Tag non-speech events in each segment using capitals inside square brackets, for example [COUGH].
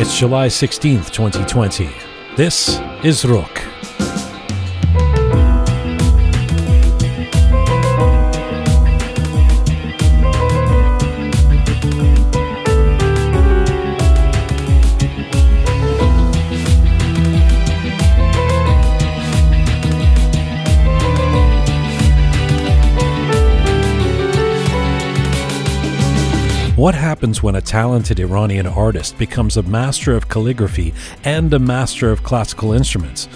It's July 16th, 2020. This is Roqe. Happens when a talented Iranian artist becomes a master of calligraphy and a master of classical instruments?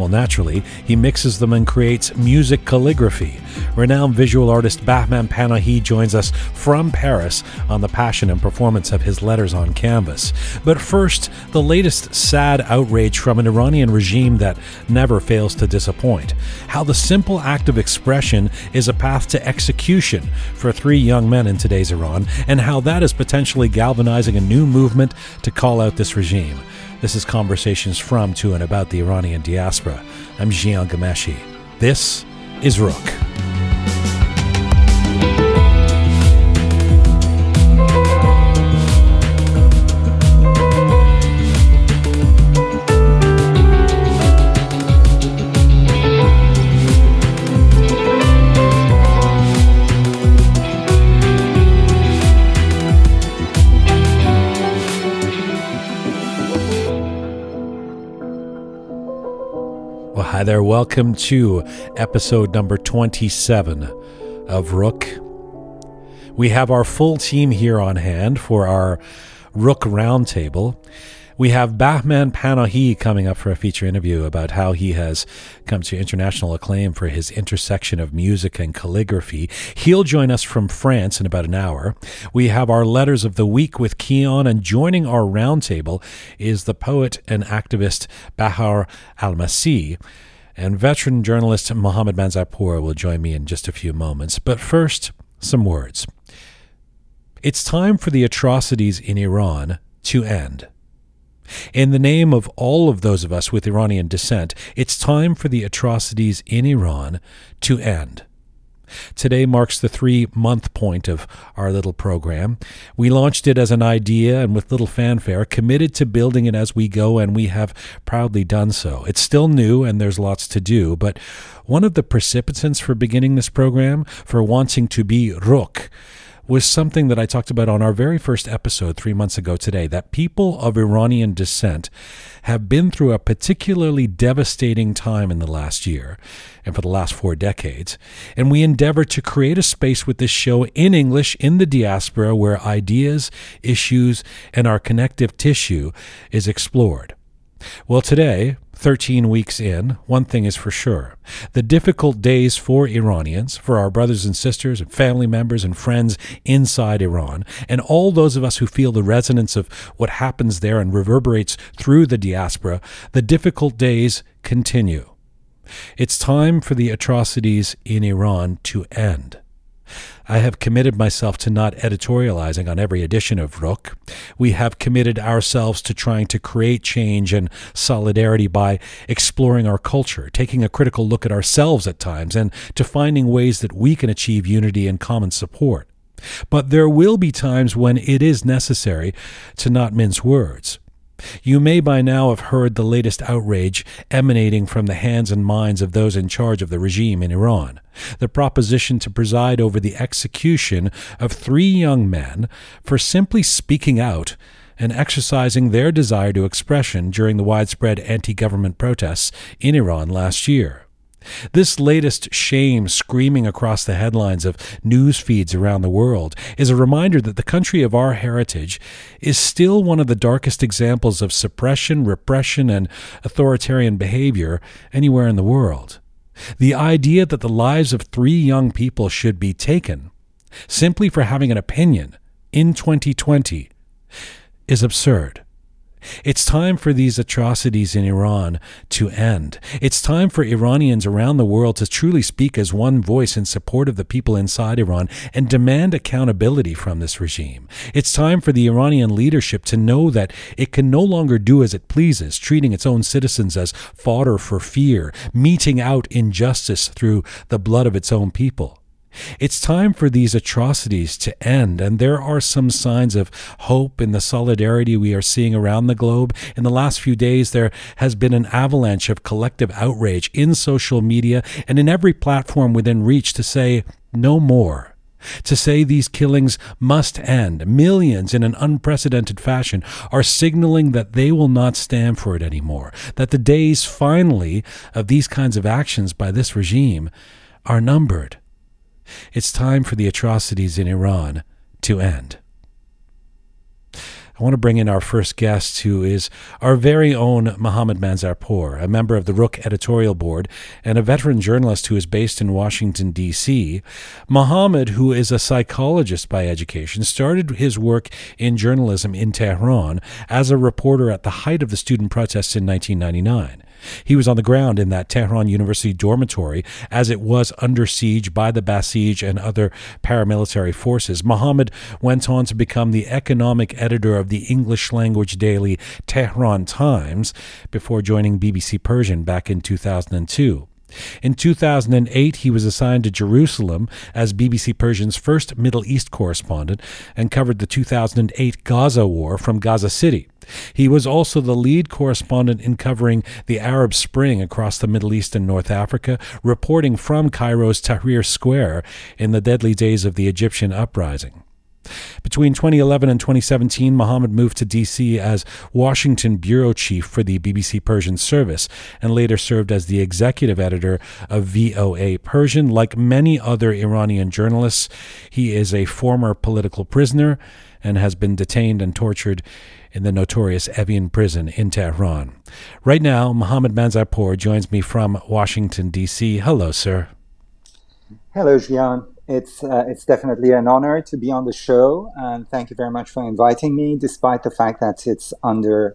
Well, naturally, he mixes them and creates music calligraphy. Renowned visual artist Bahman Panahi joins us from Paris on the passion and performance of his letters on canvas. But first, the latest sad outrage from an Iranian regime that never fails to disappoint. How the simple act of expression is a path to execution for three young men in today's Iran, and how that is potentially galvanizing a new movement to call out this regime. This is Conversations from, to, and about the Iranian diaspora. I'm Jian Ghomeshi. This is Roqe. Hi there, welcome to episode number 27 of Roqe. We have our full team here on hand for our Roqe Roundtable. We have Bahman Panahi coming up for a feature interview about how he has come to international acclaim for his intersection of music and calligraphy. He'll join us from France in about an hour. We have our letters of the week with Keon, and joining our roundtable is the poet and activist Bahar Almasih. And veteran journalist Mohammad Manzarpour will join me in just a few moments. But first, some words. It's time for the atrocities in Iran to end. In the name of all of those of us with Iranian descent, it's time for the atrocities in Iran to end. Today marks the three month point of our little program. We launched it as an idea and with little fanfare, committed to building it as we go, and we have proudly done so. It's still new and there's lots to do, but one of the precipitants for beginning this program, for wanting to be Roqe, was something that I talked about on our very first episode three months ago today that people of Iranian descent have been through a particularly devastating time in the last year and for the last four decades. And we endeavor to create a space with this show in English in the diaspora where ideas, issues, and our connective tissue is explored. Well, today, 13 weeks in, one thing is for sure. The difficult days for Iranians, for our brothers and sisters and family members and friends inside Iran, and all those of us who feel the resonance of what happens there and reverberates through the diaspora, the difficult days continue. It's time for the atrocities in Iran to end. I have committed myself to not editorializing on every edition of Roqe. We have committed ourselves to trying to create change and solidarity by exploring our culture, taking a critical look at ourselves at times, and to finding ways that we can achieve unity and common support. But there will be times when it is necessary to not mince words. You may by now have heard the latest outrage emanating from the hands and minds of those in charge of the regime in Iran. The proposition to preside over the execution of three young men for simply speaking out and exercising their desire to expression during the widespread anti government protests in Iran last year. This latest shame screaming across the headlines of news feeds around the world is a reminder that the country of our heritage is still one of the darkest examples of suppression, repression, and authoritarian behavior anywhere in the world. The idea that the lives of three young people should be taken simply for having an opinion in 2020 is absurd. It's time for these atrocities in Iran to end. It's time for Iranians around the world to truly speak as one voice in support of the people inside Iran and demand accountability from this regime. It's time for the Iranian leadership to know that it can no longer do as it pleases, treating its own citizens as fodder for fear, meting out injustice through the blood of its own people. It's time for these atrocities to end, and there are some signs of hope in the solidarity we are seeing around the globe. In the last few days, there has been an avalanche of collective outrage in social media and in every platform within reach to say no more. To say these killings must end, millions in an unprecedented fashion are signaling that they will not stand for it anymore, that the days finally of these kinds of actions by this regime are numbered. It's time for the atrocities in Iran to end. I want to bring in our first guest, who is our very own Mohammed Manzarpour, a member of the Roqe editorial board and a veteran journalist who is based in Washington, D.C. Mohammed, who is a psychologist by education, started his work in journalism in Tehran as a reporter at the height of the student protests in 1999. He was on the ground in that Tehran University dormitory as it was under siege by the Basij and other paramilitary forces. Mohammed went on to become the economic editor of the English language daily Tehran Times before joining BBC Persian back in 2002. In 2008, he was assigned to Jerusalem as BBC Persian's first Middle East correspondent and covered the 2008 Gaza war from Gaza City. He was also the lead correspondent in covering the Arab Spring across the Middle East and North Africa, reporting from Cairo's Tahrir Square in the deadly days of the Egyptian uprising. Between 2011 and 2017, Mohammed moved to D.C. as Washington bureau chief for the BBC Persian service and later served as the executive editor of VOA Persian. Like many other Iranian journalists, he is a former political prisoner and has been detained and tortured in the notorious Evin prison in Tehran. Right now, Mohammed Manzarpour joins me from Washington, D.C. Hello, sir. Hello, Jian. It's uh, it's definitely an honor to be on the show, and thank you very much for inviting me. Despite the fact that it's under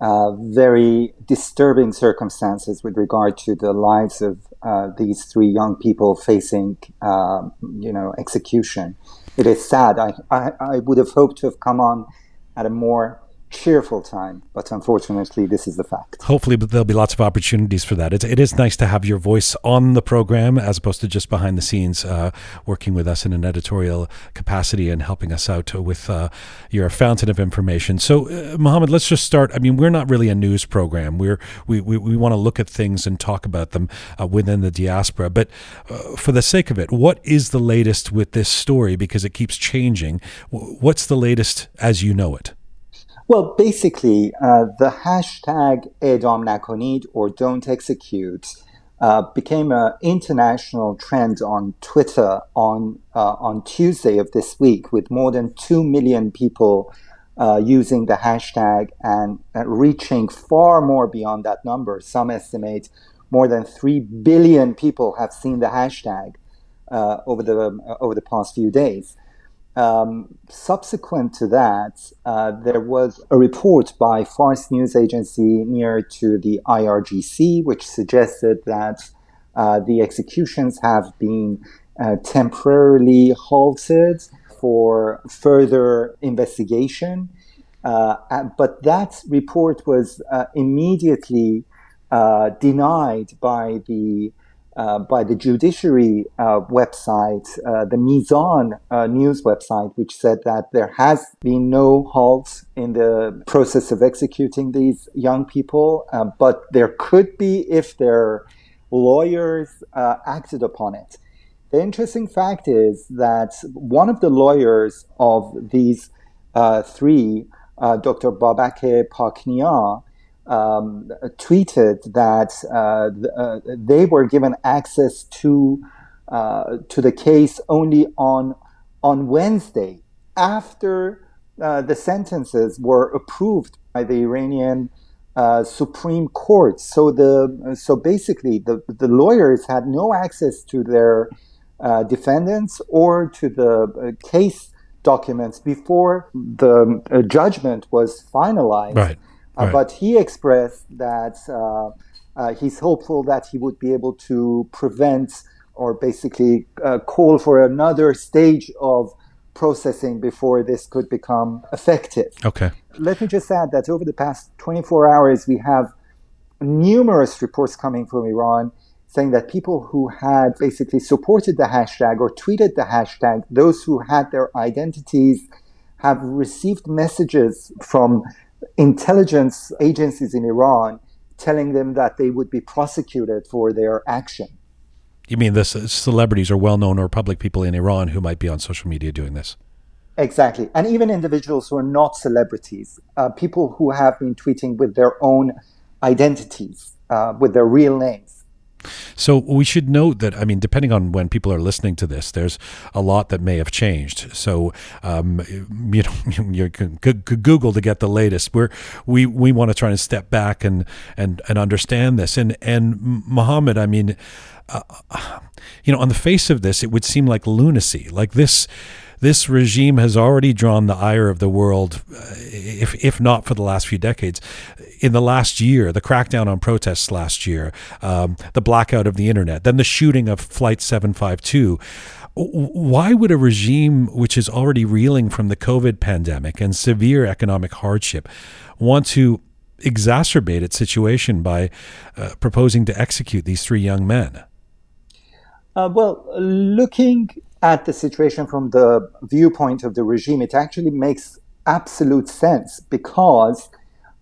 uh, very disturbing circumstances with regard to the lives of uh, these three young people facing, um, you know, execution, it is sad. I, I I would have hoped to have come on at a more cheerful time, but unfortunately, this is the fact. Hopefully, there'll be lots of opportunities for that. It, it is nice to have your voice on the program as opposed to just behind the scenes, uh, working with us in an editorial capacity and helping us out with uh, your fountain of information. So, uh, Mohammed, let's just start. I mean, we're not really a news program. We're we we, we want to look at things and talk about them uh, within the diaspora. But uh, for the sake of it, what is the latest with this story? Because it keeps changing. What's the latest as you know it? Well, basically, uh, the hashtag Edam Nakonid or Don't Execute uh, became an international trend on Twitter on uh, on Tuesday of this week, with more than two million people uh, using the hashtag and reaching far more beyond that number. Some estimate more than three billion people have seen the hashtag uh, over the over the past few days. Um, subsequent to that, uh, there was a report by Fars news agency near to the IRGC, which suggested that uh, the executions have been uh, temporarily halted for further investigation. Uh, but that report was uh, immediately uh, denied by the uh, by the judiciary uh, website, uh, the Mizan uh, news website, which said that there has been no halt in the process of executing these young people, uh, but there could be if their lawyers acted upon it. The interesting fact is that one of the lawyers of these three, Dr. Babak Paknia, um, tweeted that uh, uh, they were given access to uh, to the case only on on Wednesday after uh, the sentences were approved by the Iranian uh, Supreme Court. So the so basically the the lawyers had no access to their uh, defendants or to the case documents before the judgment was finalized. Right. Uh, right. But he expressed that uh, uh, he's hopeful that he would be able to prevent or basically call for another stage of processing before this could become effective. Okay. Let me just add that over the past 24 hours, we have numerous reports coming from Iran saying that people who had basically supported the hashtag or tweeted the hashtag, those who had their identities, have received messages from intelligence agencies in Iran telling them that they would be prosecuted for their action. You mean the celebrities or well known or public people in Iran who might be on social media doing this? Exactly. And even individuals who are not celebrities, uh, people who have been tweeting with their own identities, uh, with their real names. So we should note that, I mean, depending on when people are listening to this, there's a lot that may have changed. So, um, [LAUGHS] you know, [LAUGHS] you can Google to get the latest. We're, we, we want to try and step back and, and, and understand this. And, and Mohammed, I mean, uh, [SIGHS] you know, on the face of this, it would seem like lunacy. Like this, this regime has already drawn the ire of the world, uh, if if not for the last few decades. In the last year, the crackdown on protests last year, um, the blackout of the internet, then the shooting of Flight 752 why would a regime which is already reeling from the COVID pandemic and severe economic hardship want to exacerbate its situation by uh, proposing to execute these three young men? Uh, well, looking at the situation from the viewpoint of the regime, it actually makes absolute sense because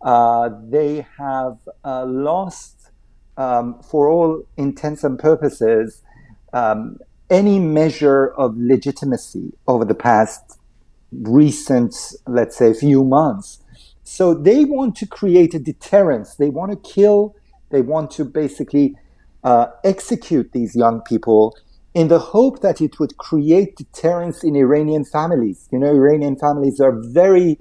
they have uh, lost, um, for all intents and purposes, um, any measure of legitimacy over the past recent, let's say, few months. So they want to create a deterrence. They want to kill, they want to basically uh, execute these young people in the hope that it would create deterrence in Iranian families. You know, Iranian families are very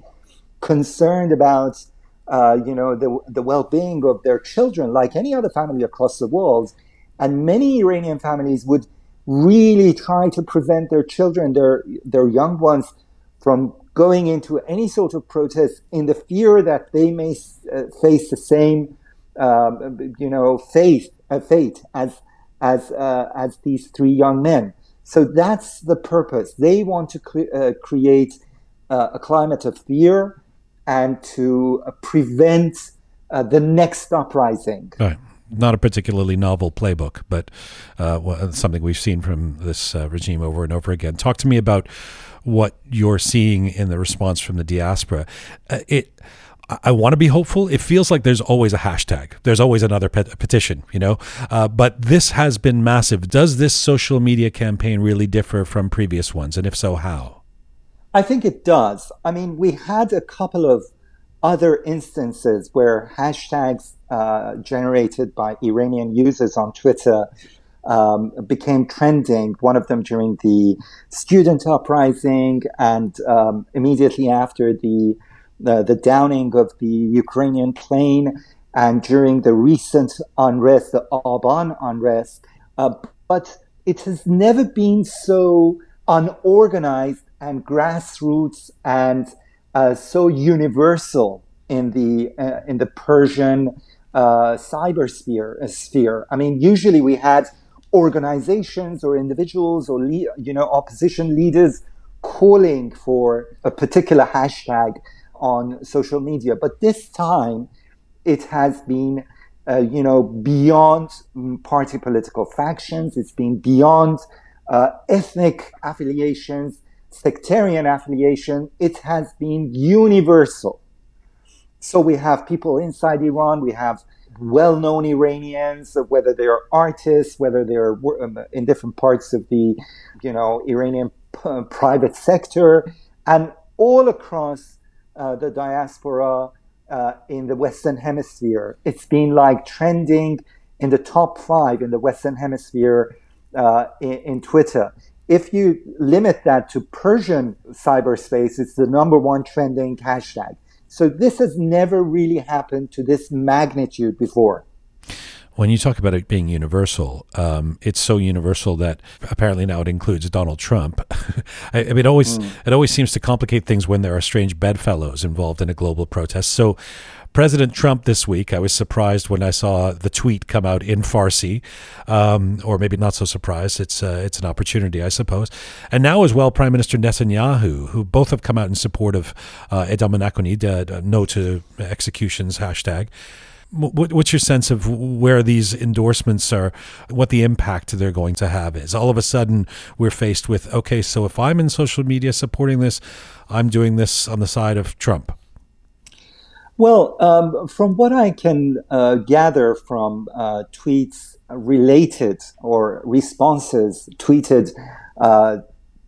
concerned about, uh, you know, the, the well-being of their children, like any other family across the world. And many Iranian families would really try to prevent their children, their their young ones, from going into any sort of protest in the fear that they may uh, face the same, um, you know, fate, uh, fate as as uh, as these three young men. So that's the purpose. They want to cre- uh, create uh, a climate of fear and to uh, prevent uh, the next uprising. Right. Not a particularly novel playbook, but uh, something we've seen from this regime over and over again. Talk to me about what you're seeing in the response from the diaspora. it I want to be hopeful. It feels like there's always a hashtag. There's always another pet- petition, you know. Uh, but this has been massive. Does this social media campaign really differ from previous ones, and if so, how? I think it does. I mean, we had a couple of other instances where hashtags uh, generated by Iranian users on Twitter um, became trending. One of them during the student uprising, and um, immediately after the the, the downing of the Ukrainian plane and during the recent unrest, the Aban unrest. Uh, but it has never been so unorganized and grassroots and uh, so universal in the uh, in the Persian uh, cybersphere uh, sphere. I mean, usually we had organizations or individuals or le- you know opposition leaders calling for a particular hashtag on social media. But this time, it has been, uh, you know, beyond party political factions. It's been beyond uh, ethnic affiliations, sectarian affiliation. It has been universal. So we have people inside Iran. We have well-known Iranians, whether they are artists, whether they are um, in different parts of the, you know, Iranian p- private sector, and all across uh, the diaspora uh, in the Western Hemisphere. It's been like trending in the top five in the Western Hemisphere uh, in, in, Twitter. If you limit that to Persian cyberspace, it's the number one trending hashtag. So this has never really happened to this magnitude before when you talk about it being universal, um, it's so universal that apparently now it includes Donald Trump. [LAUGHS] I, I, mean, it always mm. it always seems to complicate things when there are strange bedfellows involved in a global protest. So. President Trump this week, I was surprised when I saw the tweet come out in Farsi, um, or maybe not so surprised. It's uh, it's an opportunity, I suppose. And now as well, Prime Minister Netanyahu, who both have come out in support of uh, Edam uh, no to executions hashtag. what's your sense of where these endorsements are, what the impact they're going to have is? All of a sudden, we're faced with okay, so if I'm in social media supporting this, I'm doing this on the side of Trump. Well, um, from what I can uh, gather from uh, tweets related or responses tweeted uh,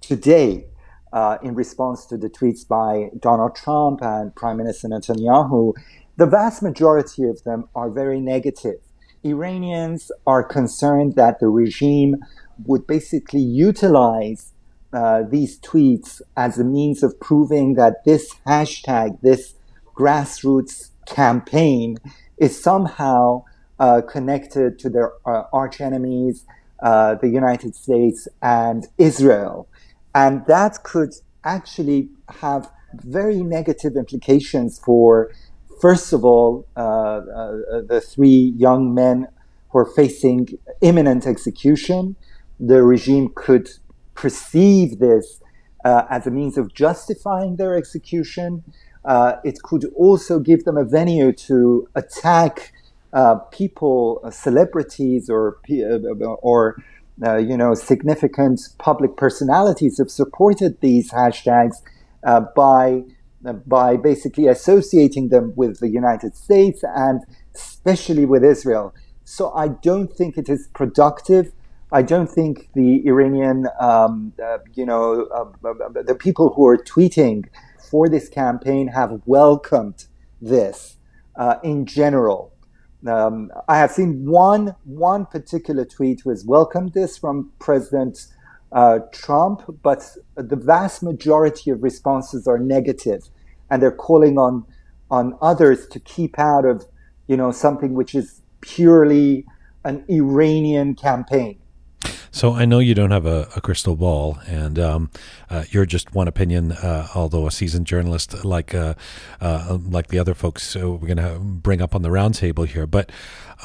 today uh, in response to the tweets by Donald Trump and Prime Minister Netanyahu, the vast majority of them are very negative. Iranians are concerned that the regime would basically utilize uh, these tweets as a means of proving that this hashtag, this grassroots campaign, is somehow uh, connected to their uh, arch enemies, uh, the United States and Israel. And that could actually have very negative implications for First of all, uh, uh, the three young men who are facing imminent execution, the regime could perceive this uh, as a means of justifying their execution. Uh, it could also give them a venue to attack uh, people, uh, celebrities, or or you know significant public personalities have supported these hashtags by by basically associating them with the United States and especially with Israel. So I don't think it is productive. I don't think the Iranian, um, uh, you know, uh, uh the people who are tweeting for this campaign have welcomed this uh, in general. Um, I have seen one one particular tweet who has welcomed this from President uh, Trump, but the vast majority of responses are negative, and they're calling on on others to keep out of you know something which is purely an Iranian campaign. So I know you don't have a, a crystal ball, and um, uh, you're just one opinion. Uh, although a seasoned journalist, like uh, uh like the other folks, we're going to bring up on the roundtable here. But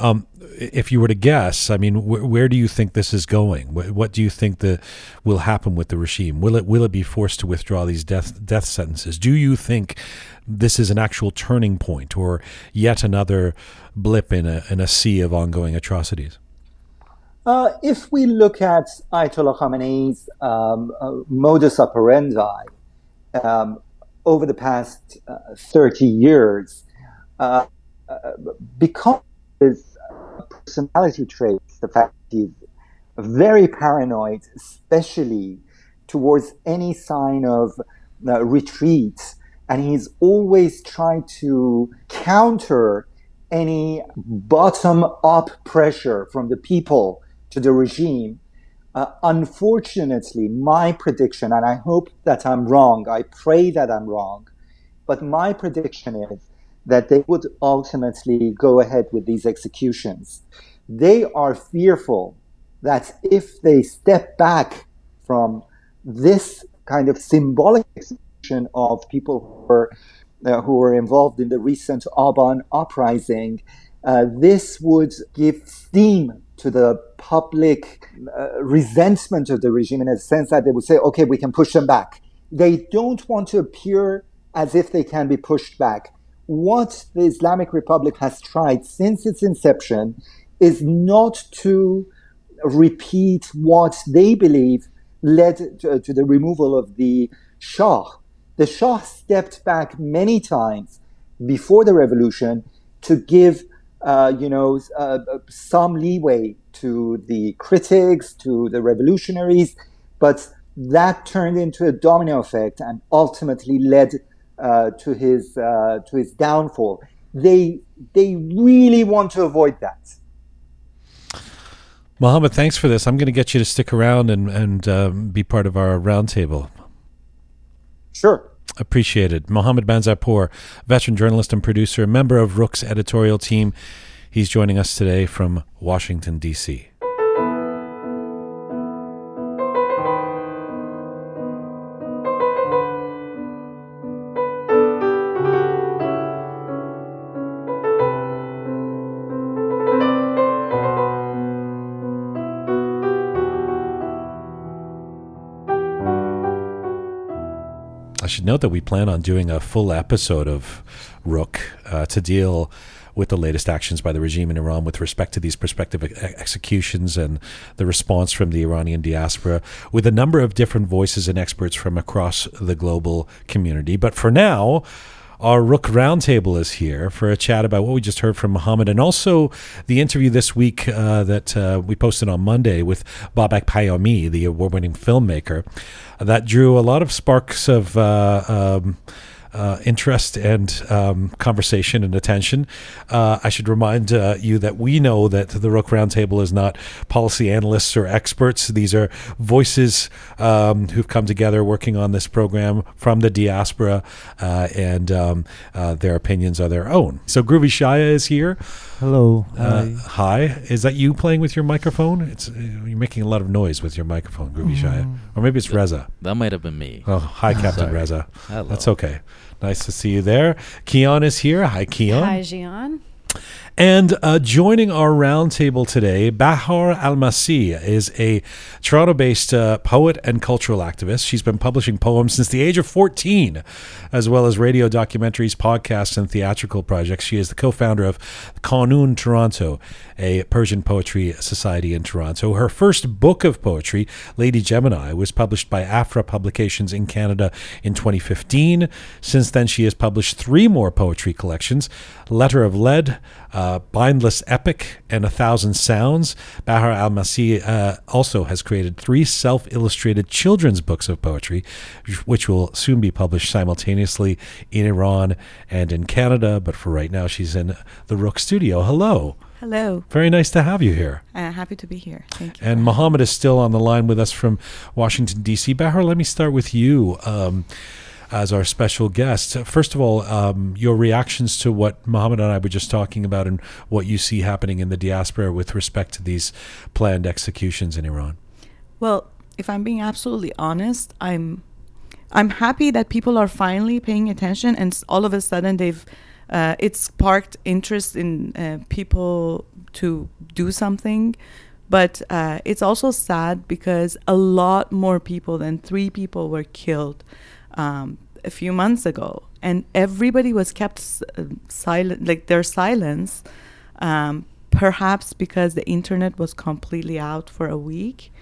um, if you were to guess, I mean, wh- where do you think this is going? Wh- what do you think the will happen with the regime? Will it will it be forced to withdraw these death death sentences? Do you think this is an actual turning point, or yet another blip in a in a sea of ongoing atrocities? Uh, if we look at Ayatollah Khamenei's um, uh, modus operandi um, over the past uh, 30 years, uh, uh, because his personality traits, the fact he's very paranoid, especially towards any sign of retreat, and he's always trying to counter any bottom up pressure from the people to the regime. Uh, unfortunately, my prediction, and I hope that I'm wrong, I pray that I'm wrong, but my prediction is that they would ultimately go ahead with these executions. They are fearful that if they step back from this kind of symbolic execution of people who were, uh, who were involved in the recent Aban uprising, uh, this would give steam to the public uh, resentment of the regime in a sense that they would say, okay, we can push them back. They don't want to appear as if they can be pushed back. What the Islamic Republic has tried since its inception is not to repeat what they believe led to, to the removal of the Shah. The Shah stepped back many times before the revolution to give uh, you know, uh, some leeway to the critics, to the revolutionaries, but that turned into a domino effect and ultimately led uh, to his uh, to his downfall. They they really want to avoid that. Mohammed, thanks for this. I'm going to get you to stick around and and um, be part of our roundtable. Sure. Appreciated. Mohammed Manzarpour, veteran journalist and producer, member of Roqe's editorial team. He's joining us today from Washington, D.C. should note that we plan on doing a full episode of Roqe uh, to deal with the latest actions by the regime in Iran with respect to these prospective ex- executions and the response from the Iranian diaspora, with a number of different voices and experts from across the global community. But for now, our Roqe Roundtable is here for a chat about what we just heard from Mohammed and also the interview this week uh, that uh, we posted on Monday with Babak Payami, the award winning filmmaker, that drew a lot of sparks of. Uh, um, uh, interest and um, conversation and attention. Uh, I should remind uh, you that we know that the Roqe Roundtable is not policy analysts or experts. These are voices um, who've come together working on this program from the diaspora, uh, and um, uh, their opinions are their own. So Groovy Shaya is here. Hello. Uh, hi. Is that you playing with your microphone? It's you're making a lot of noise with your microphone, Groovy Shaya, or maybe it's Reza. That might have been me. Oh, hi, [LAUGHS] Captain Sorry. Reza. Hello. That's okay. Nice to see you there. Keon is here. Hi, Keon. Hi, Jian. And uh, joining our roundtable today, Bahar Almasi is a Toronto based uh, poet and cultural activist. She's been publishing poems since the age of 14, as well as radio documentaries, podcasts, and theatrical projects. She is the co founder of Qanun Toronto, a Persian poetry society in Toronto. Her first book of poetry, Lady Gemini, was published by Afra Publications in Canada in 2015. Since then, she has published three more poetry collections Letter of Lead, uh, Bindless Epic, and A Thousand Sounds. Bahar Al Masi uh, also has created three self illustrated children's books of poetry, which will soon be published simultaneously in Iran and in Canada. But for right now, she's in the Roqe studio. Hello. Hello. Very nice to have you here. Uh, happy to be here. Thank you. And Mohammed is still on the line with us from Washington, D.C. Bahar, let me start with you um, as our special guest. First of all, um, your reactions to what Mohammed and I were just talking about and what you see happening in the diaspora with respect to these planned executions in Iran. well, if I'm being absolutely honest, I'm I'm happy that people are finally paying attention, and all of a sudden they've uh, it's sparked interest in uh, people to do something. But uh, it's also sad because a lot more people than three people were killed um, a few months ago, and everybody was kept s- uh, silent, like their silence, um, perhaps because the internet was completely out for a week.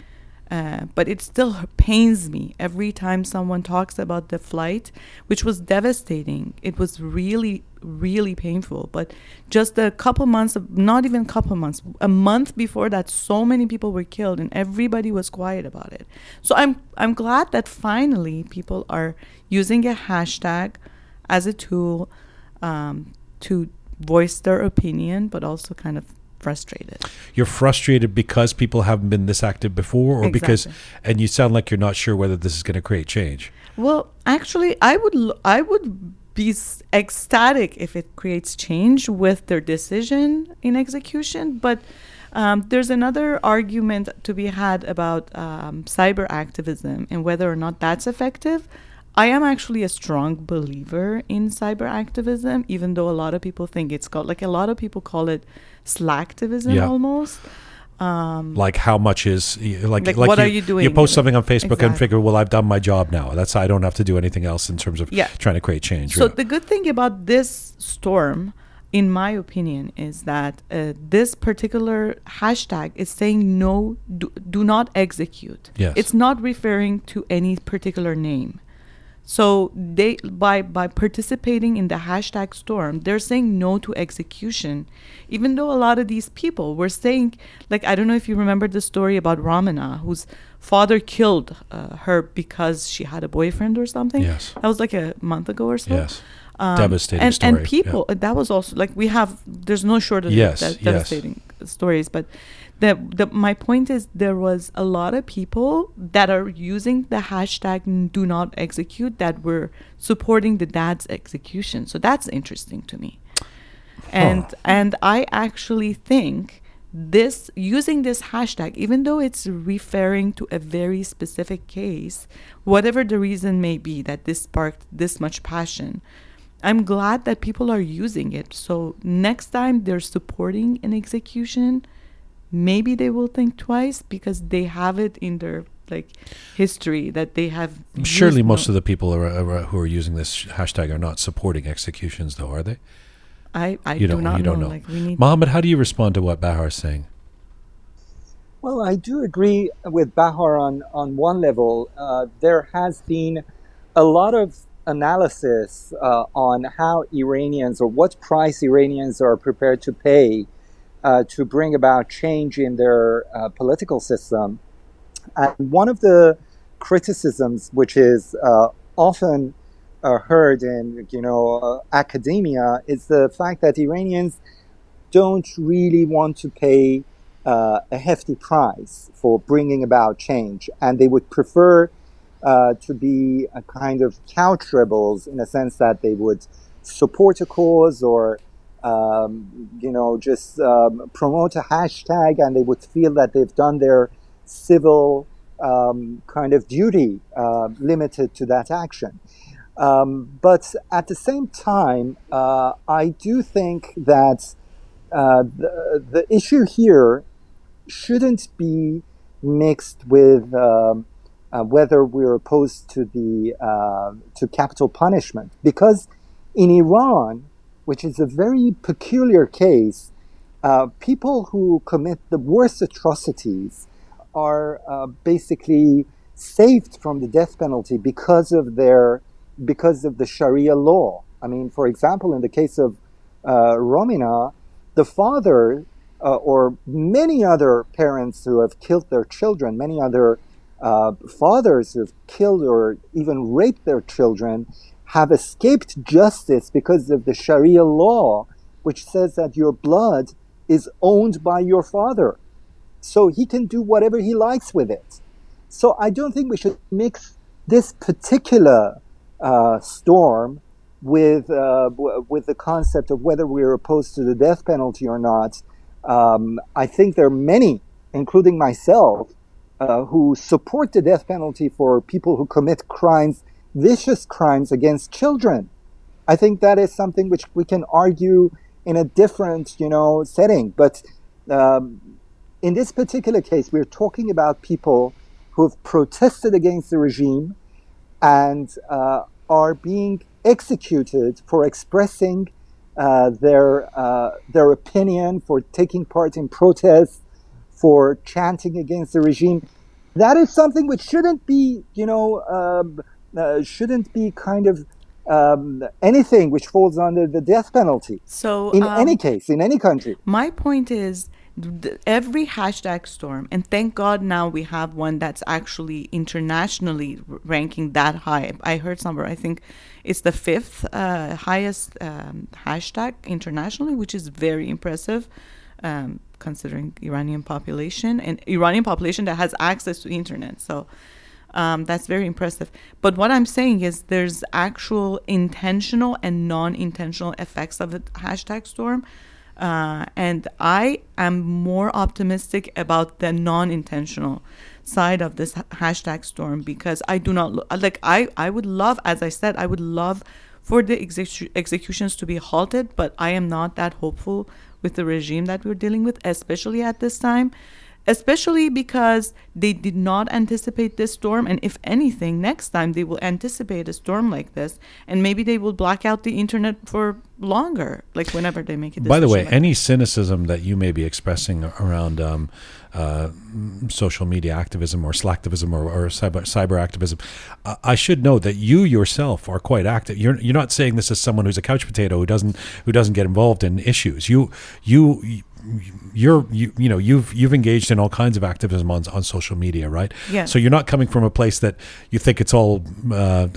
Uh, but it still pains me every time someone talks about the flight, which was devastating. It was really, really painful. But just a couple months, of, not even a couple months, a month before that, so many people were killed, and everybody was quiet about it. So I'm, I'm glad that finally people are using a hashtag as a tool um, to voice their opinion, but also kind of frustrated. You're frustrated because people haven't been this active before, or because, and you sound like you're not sure whether this is going to create change. Well, actually, I would I would be ecstatic if it creates change with their decision in execution, but. Um, there's another argument to be had about um, cyber activism and whether or not that's effective. I am actually a strong believer in cyber activism, even though a lot of people think it's called like a lot of people call it slacktivism Yeah. almost. Um, Like how much is like Like, what you, are you doing You post something on Facebook and figure, well, I've done my job now. That's I don't have to do anything else in terms of Yeah. trying to create change. So the good thing about this storm, in my opinion, is that uh, this particular hashtag is saying no, do, do not execute. Yes. It's not referring to any particular name. So they by by participating in the hashtag storm, they're saying no to execution, even though a lot of these people were saying, like I don't know if you remember the story about Romina, whose father killed uh, her because she had a boyfriend or something. Yes. that was like a month ago or so. yes. Um, Devastating and, story, And yeah. people, that was also like we have. There's no shortage Yes, of yes. de- devastating stories, but the, the my point is there was a lot of people that are using the hashtag Do Not Execute that were supporting the dad's execution. So that's interesting to me, and Huh. and I actually think this using this hashtag even though it's referring to a very specific case whatever the reason may be that this sparked this much passion i'm glad that people are using it so next time they're supporting an execution maybe they will think twice because they have it in their like history that they have Surely, used most no- of the people are, are, who are using this hashtag are not supporting executions, though, are they? I, I You do don't- not you don't know. know. Like Mohammed, how do you respond to what Bahar is saying? Well, I do agree with Bahar on, on one level. Uh, there has been a lot of analysis uh, on how Iranians or what price Iranians are prepared to pay uh, to bring about change in their uh, political system. And one of the criticisms, which is uh, often uh, heard in you know uh, academia, is the fact that Iranians don't really want to pay uh, a hefty price for bringing about change, and they would prefer to be a kind of couch rebels in a sense that they would support a cause or um, you know just um, promote a hashtag, and they would feel that they've done their civil um, kind of duty uh, limited to that action. Um, but at the same time, uh, I do think that uh, the, the issue here shouldn't be mixed with um, uh, whether we're opposed to the uh, to capital punishment, because in Iran, which is a very peculiar case, uh, people who commit the worst atrocities are uh, basically saved from the death penalty because of their because of the Sharia law. I mean, for example, in the case of uh, Romina, the father uh, or many other parents who have killed their children, many other uh, fathers who have killed or even raped their children, have escaped justice because of the Sharia law, which says that your blood is owned by your father. So he can do whatever he likes with it. So I don't think we should mix this particular uh, storm with uh, w- with the concept of whether we're opposed to the death penalty or not. Um, I think there are many, including myself, uh, who support the death penalty for people who commit crimes, vicious crimes against children. I think that is something which we can argue in a different, you know, setting. But um, in this particular case, we're talking about people who have protested against the regime and uh, are being executed for expressing uh, their uh, their opinion, for taking part in protests, for chanting against the regime. That is something which shouldn't be, you know, um, uh, shouldn't be kind of um, anything which falls under the death penalty. So In um, any case, in any country. My point is every hashtag storm, and thank God now we have one that's actually internationally ranking that high. I heard somewhere, I think it's the fifth uh, highest um, hashtag internationally, which is very impressive. Um, considering Iranian population and Iranian population that has access to internet, so um, that's very impressive. But what I'm saying is there's actual intentional and non-intentional effects of the hashtag storm. Uh, and I am more optimistic about the non-intentional side of this hashtag storm because I do not lo- like I I would love as I said I would love for the execu- executions to be halted but I am not that hopeful with the regime that we're dealing with especially at this time especially because they did not anticipate this storm and if anything next time they will anticipate a storm like this and maybe they will black out the internet for longer like whenever they make it By the way, any cynicism that you may be expressing around um, uh, social media activism or slacktivism or, or cyber, cyber activism, uh, I should know that you yourself are quite active. You're you're not saying this as someone who's a couch potato who doesn't who doesn't get involved in issues. You you you're you, you know you've you've engaged in all kinds of activism on on social media, right? Yeah. So you're not coming from a place that you think it's all uh,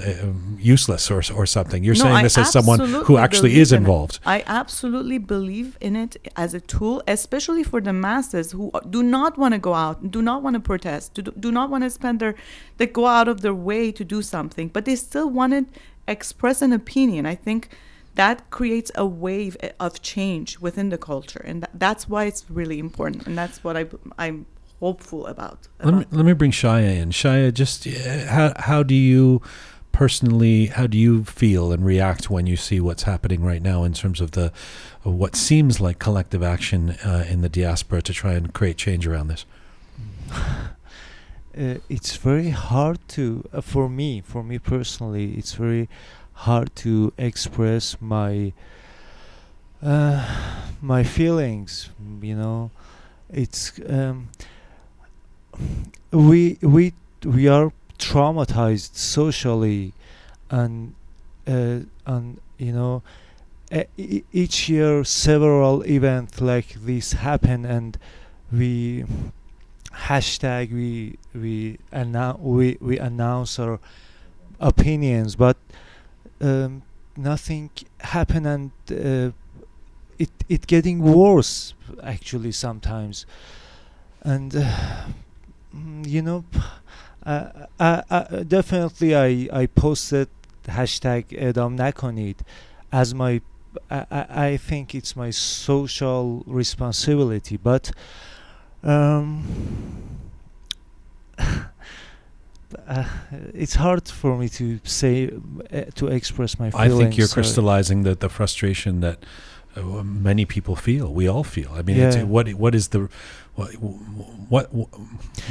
useless or or something. You're No, saying I this as someone who actually is in involved. I absolutely believe in it as a tool, especially for the masses who do not want to go out, do not want to protest, do, do not want to spend their, they go out of their way to do something, but they still want to express an opinion. I think that creates a wave of change within the culture, and tha- that's why it's really important, and that's what I, I'm hopeful about. Let me, let me bring Shaya in. Shaya, just uh, how how do you personally how do you feel and react when you see what's happening right now in terms of the of what seems like collective action uh, in the diaspora to try and create change around this? [LAUGHS] uh, it's very hard to uh, for me for me personally it's very hard to express my Uh, my feelings, you know, it's um, we we we are traumatized socially, and uh, and you know, e- each year several events like this happen, and we hashtag we we announce we we announce our opinions, but um, nothing happen and. Uh, it it getting worse actually sometimes and uh, mm, you know uh, uh, uh, definitely I I posted hashtag ادام نکنید as my I, I think it's my social responsibility but um, uh, it's hard for me to say uh, to express my feelings. I think you're crystallizing the, the frustration that uh, many people feel. We all feel. I mean, yeah. what what is the what, what what's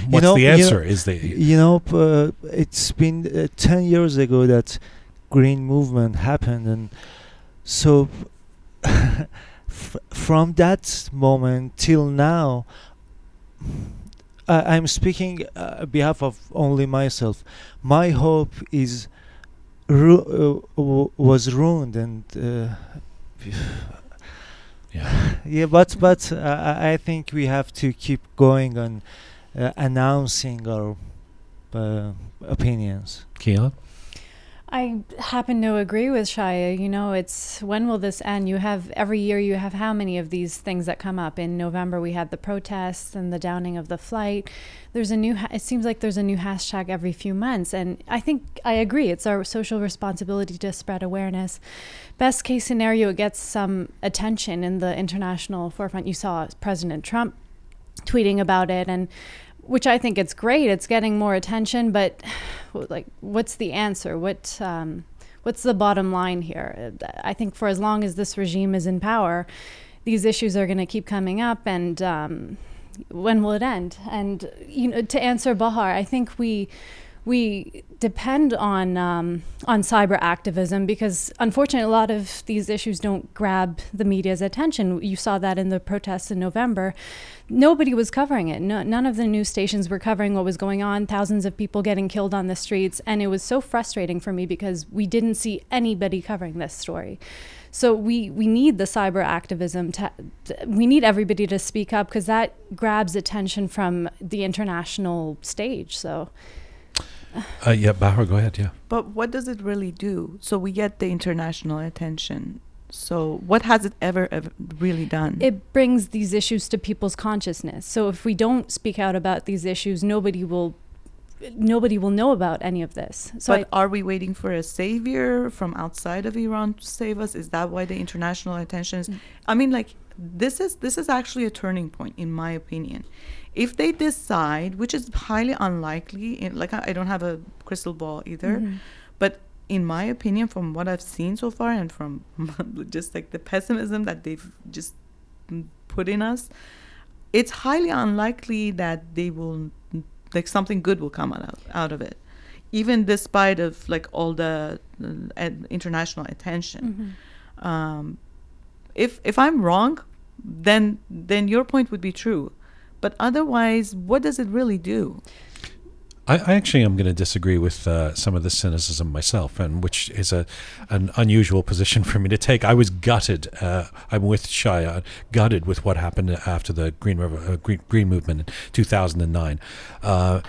you know, the answer? You know, is the you know uh, it's been uh, ten years ago that green movement happened, and so [LAUGHS] from that moment till now. I'm speaking uh, on behalf of only myself. My hope is ru- uh, was ruined, and uh, [SIGHS] yeah [LAUGHS] yeah but but uh, i think we have to keep going on uh, announcing our uh, opinions Keon? I happen to agree with Shaya. You know, it's when will this end? You have every year you have how many of these things that come up? In November we had the protests and the downing of the flight. There's a new. It seems like there's a new hashtag every few months, and I think I agree. It's our social responsibility to spread awareness. Best case scenario, it gets some attention in the international forefront. You saw President Trump tweeting about it, and which I think it's great. It's getting more attention, but [SIGHS] like, what's the answer? What um, what's the bottom line here? I think for as long as this regime is in power, these issues are going to keep coming up, and um, when will it end? And you know, to answer Bahar, I think we we depend on um, on cyber activism because unfortunately a lot of these issues don't grab the media's attention. You saw that in the protests in November. Nobody was covering it. No, none of the news stations were covering what was going on. Thousands of people getting killed on the streets, and it was so frustrating for me because we didn't see anybody covering this story. So we we need the cyber activism to, we need everybody to speak up because that grabs attention from the international stage. So uh, yeah, Bahar, go ahead. Yeah. But what does it really do? So we get the international attention. So what has it ever, ever really done? It brings these issues to people's consciousness. So if we don't speak out about these issues, nobody will nobody will know about any of this. So but I, are we waiting for a savior from outside of Iran to save us? Is that why the international attention is? I mean, like this is this is actually a turning point, in my opinion if they decide, which is highly unlikely, in, like I, I, don't have a crystal ball either, mm-hmm. but in my opinion, from what I've seen so far and from [LAUGHS] just like the pessimism that they've just put in us, it's highly unlikely that they will, like something good will come out of, out of it, even despite of like all the uh, international attention. Mm-hmm. Um, if if I'm wrong, then then your point would be true but otherwise, what does it really do? I, actually am going to disagree with uh, some of the cynicism myself, and which is a an unusual position for me to take. I was gutted. Uh, I'm with Shaya, gutted with what happened after the Green River uh, Green, Green Movement in 2009. Uh,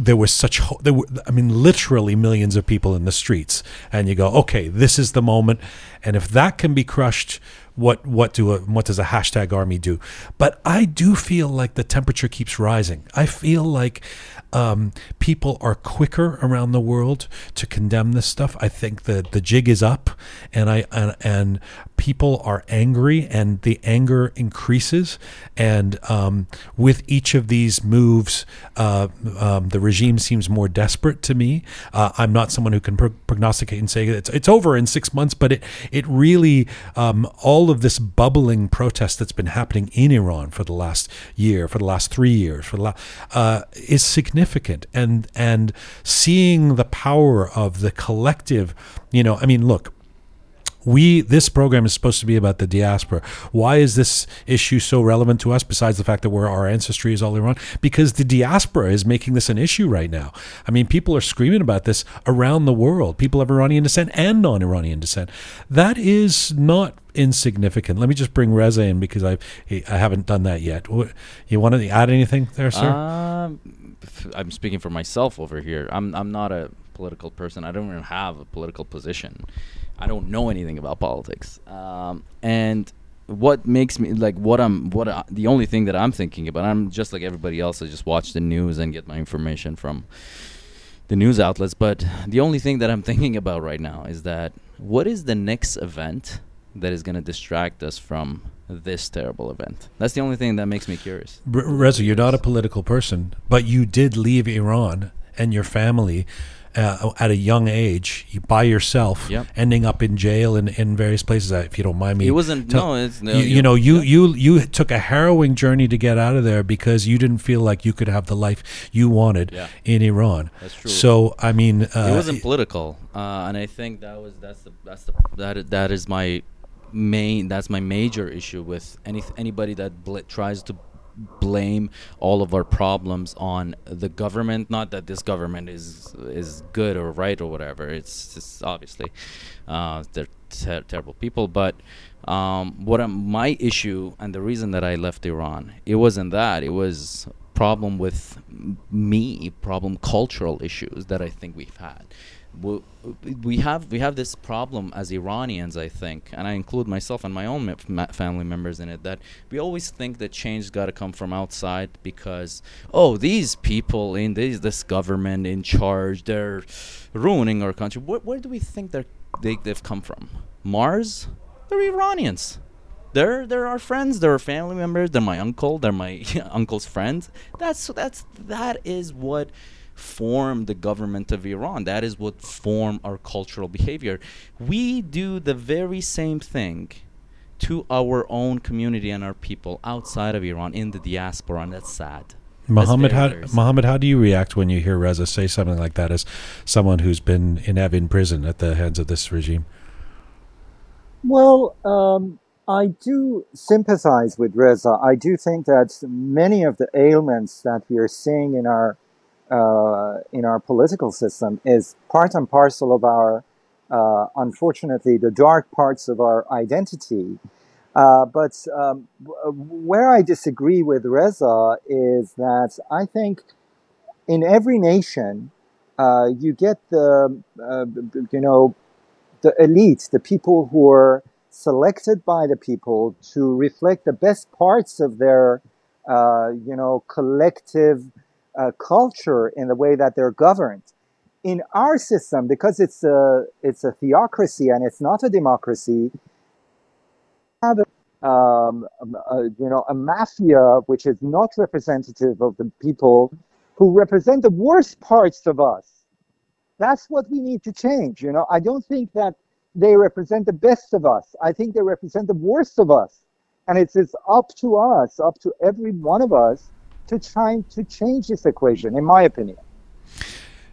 there was such ho- there were, I mean, literally millions of people in the streets, and you go, okay, this is the moment, and if that can be crushed what what do a, what does a hashtag army do? But I do feel like the temperature keeps rising. I feel like um, people are quicker around the world to condemn this stuff. I think the the jig is up, and I and, and people are angry, and the anger increases. And um, with each of these moves, uh, um, the regime seems more desperate to me. Uh, I'm not someone who can prognosticate and say it's it's over in six months, but it it really um, all of this bubbling protest that's been happening in Iran for the last year, for the last three years, for the uh, is significant, and and seeing the power of the collective. You know, I mean, look we this program is supposed to be about the diaspora. Why is this issue so relevant to us? Besides the fact that we're, our ancestry is all Iran, because the diaspora is making this an issue right now. I mean, people are screaming about this around the world. People of Iranian descent and non-Iranian descent. That is not insignificant. Let me just bring Reza in because I I haven't done that yet. You want to add anything there, sir? Um, I'm speaking for myself over here. I'm I'm not a political person. I don't even have a political position. I don't know anything about politics. Um, and what makes me like what I'm what I, the only thing that I'm thinking about. I'm just like everybody else. I just watch the news and get my information from the news outlets. But the only thing that I'm [LAUGHS] thinking about right now is that what is the next event that is going to distract us from this terrible event. That's the only thing that makes me curious. Reza, you're not a political person, but you did leave Iran and your family uh, at a young age by yourself, yep. ending up in jail in, in various places. If you don't mind me, it wasn't. Tell, no, it's no, you, you know you yeah. you you took a harrowing journey to get out of there because you didn't feel like you could have the life you wanted yeah. in Iran. That's true. So I mean, uh, it wasn't political, uh, and I think that was that's the that's the that that is my main that's my major issue with any anybody that bl- tries to blame all of our problems on the government. Not that this government is is good or right or whatever. It's just obviously uh, they're ter- terrible people. But um, what I'm, my issue and the reason that I left Iran it wasn't that. It was problem with me problem cultural issues that I think we've had we have we have this problem as Iranians, I think, and I include myself and my own family members in it. That we always think that change's got to come from outside because oh, these people in these this government in charge, they're ruining our country. Where, where do we think they're they, they've come from? Mars? They're Iranians. They're they're our friends. They're our family members. They're my uncle. They're my [LAUGHS] uncle's friends. That's that's that is what form the government of Iran. That is what form our cultural behavior. We do the very same thing to our own community and our people outside of Iran in the diaspora, and that's sad. Muhammad, how, Muhammad, how do you react when you hear Reza say something like that as someone who's been in Evin prison at the hands of this regime? Well, um, I do sympathize with Reza. I do think that many of the ailments that we are seeing in our uh, in our political system is part and parcel of our, uh, unfortunately, the dark parts of our identity. Uh, but um, where I disagree with Reza is that I think in every nation, uh, you get the, uh, you know, the elite, the people who are selected by the people to reflect the best parts of their, uh, you know, collective uh, culture in the way that they're governed. In our system, because it's a it's a theocracy and it's not a democracy, have um, a, you know a mafia which is not representative of the people who represent the worst parts of us. That's what we need to change. You know, I don't think that they represent the best of us. I think they represent the worst of us. And it's, it's up to us, up to every one of us to trying to change this equation, in my opinion.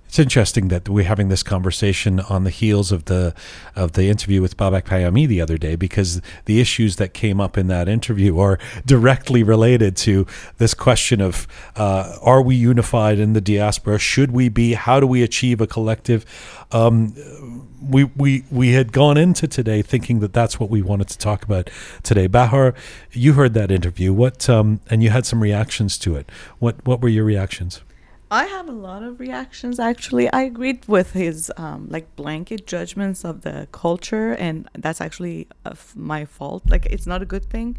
It's interesting that we're having this conversation on the heels of the of the interview with Babak Payami the other day, because the issues that came up in that interview are directly related to this question of uh, are we unified in the diaspora? Should we be? How do we achieve a collective? Um, we, we we had gone into today thinking that that's what we wanted to talk about today. Bahar, you heard that interview. What um, and you had some reactions to it. What what were your reactions? I have a lot of reactions actually. I agreed with his um, like blanket judgments of the culture, and that's actually my fault. Like it's not a good thing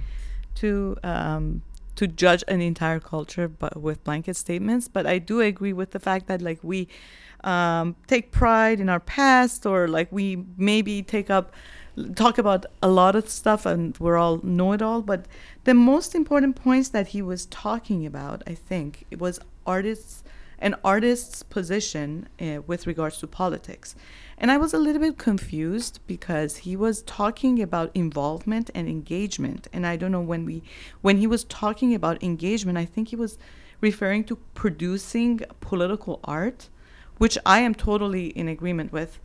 to um, to judge an entire culture, but with blanket statements. But I do agree with the fact that like we um, take pride in our past, or like we maybe take up talk about a lot of stuff and we're all know it all but the most important points that he was talking about i think it was artists an artist's position uh, with regards to politics. And I was a little bit confused because he was talking about involvement and engagement. And I don't know when we when he was talking about engagement, I think he was referring to producing political art, which I am totally in agreement with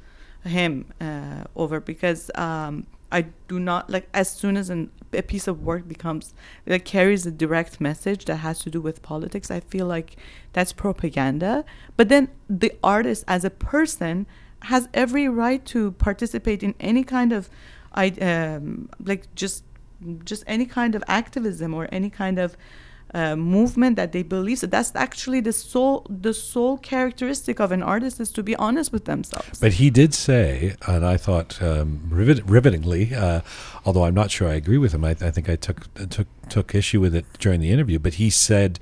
him uh, over because um, I do not like as soon as an, a piece of work becomes that carries a direct message that has to do with politics. I feel like that's propaganda. But then the artist as a person has every right to participate in any kind of, um, like just just any kind of activism or any kind of uh, movement that they believe. So that's actually the sole the sole characteristic of an artist is to be honest with themselves. But he did say, and I thought um, rivet- rivetingly, uh, although I'm not sure I agree with him. I, I think I took took took issue with it during the interview. But he said.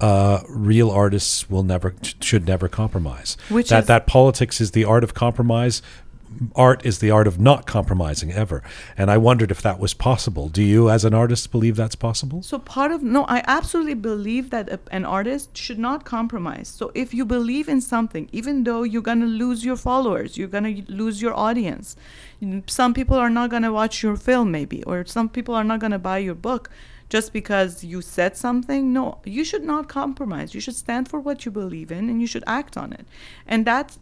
Uh, real artists will never should never compromise. Which that is- that politics is the art of compromise. Art is the art of not compromising ever. And I wondered if that was possible. Do you, as an artist, believe that's possible? So part of no, I absolutely believe that a, an artist should not compromise. So if you believe in something, even though you're gonna lose your followers, you're gonna lose your audience. Some people are not gonna watch your film, maybe, or some people are not gonna buy your book, just because you said something. No, you should not compromise. You should stand for what you believe in, and you should act on it. And that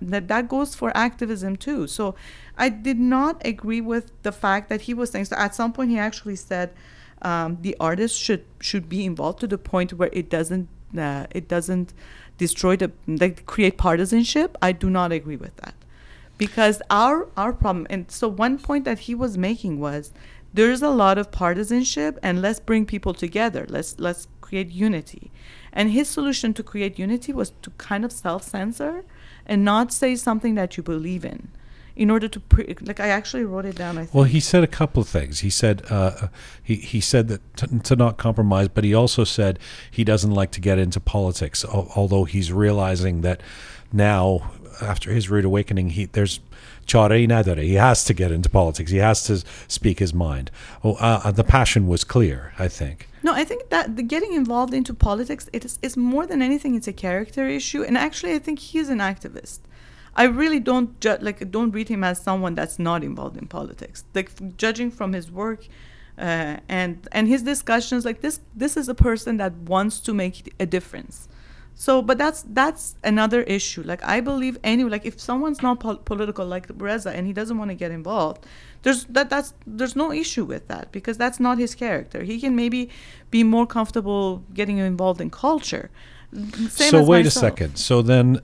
that that goes for activism too. So I did not agree with the fact that he was saying. So at some point, he actually said um, the artist should should be involved to the point where it doesn't uh, it doesn't destroy the like create partisanship. I do not agree with that because our our problem and so one point that he was making was there's a lot of partisanship and let's bring people together let's let's create unity and his solution to create unity was to kind of self-censor and not say something that you believe in in order to pre- like i actually wrote it down i think Well, he said a couple of things. He said uh, he he said that to, to not compromise, but he also said he doesn't like to get into politics. al- Although he's realizing that now, after his rude awakening, he there's chare nadare. He has to get into politics. He has to speak his mind. Oh, uh, the passion was clear. I think. No, I think that the getting involved into politics it is, is more than anything. It's a character issue, and actually, I think he's an activist. I really don't ju- like don't read him as someone that's not involved in politics. Like f- judging from his work uh, and and his discussions, like this this is a person that wants to make a difference. So, but that's that's another issue. Like I believe any like if someone's not pol- political like Reza and he doesn't want to get involved, there's that that's there's no issue with that because that's not his character. He can maybe be more comfortable getting involved in culture. Same so wait a second. So then,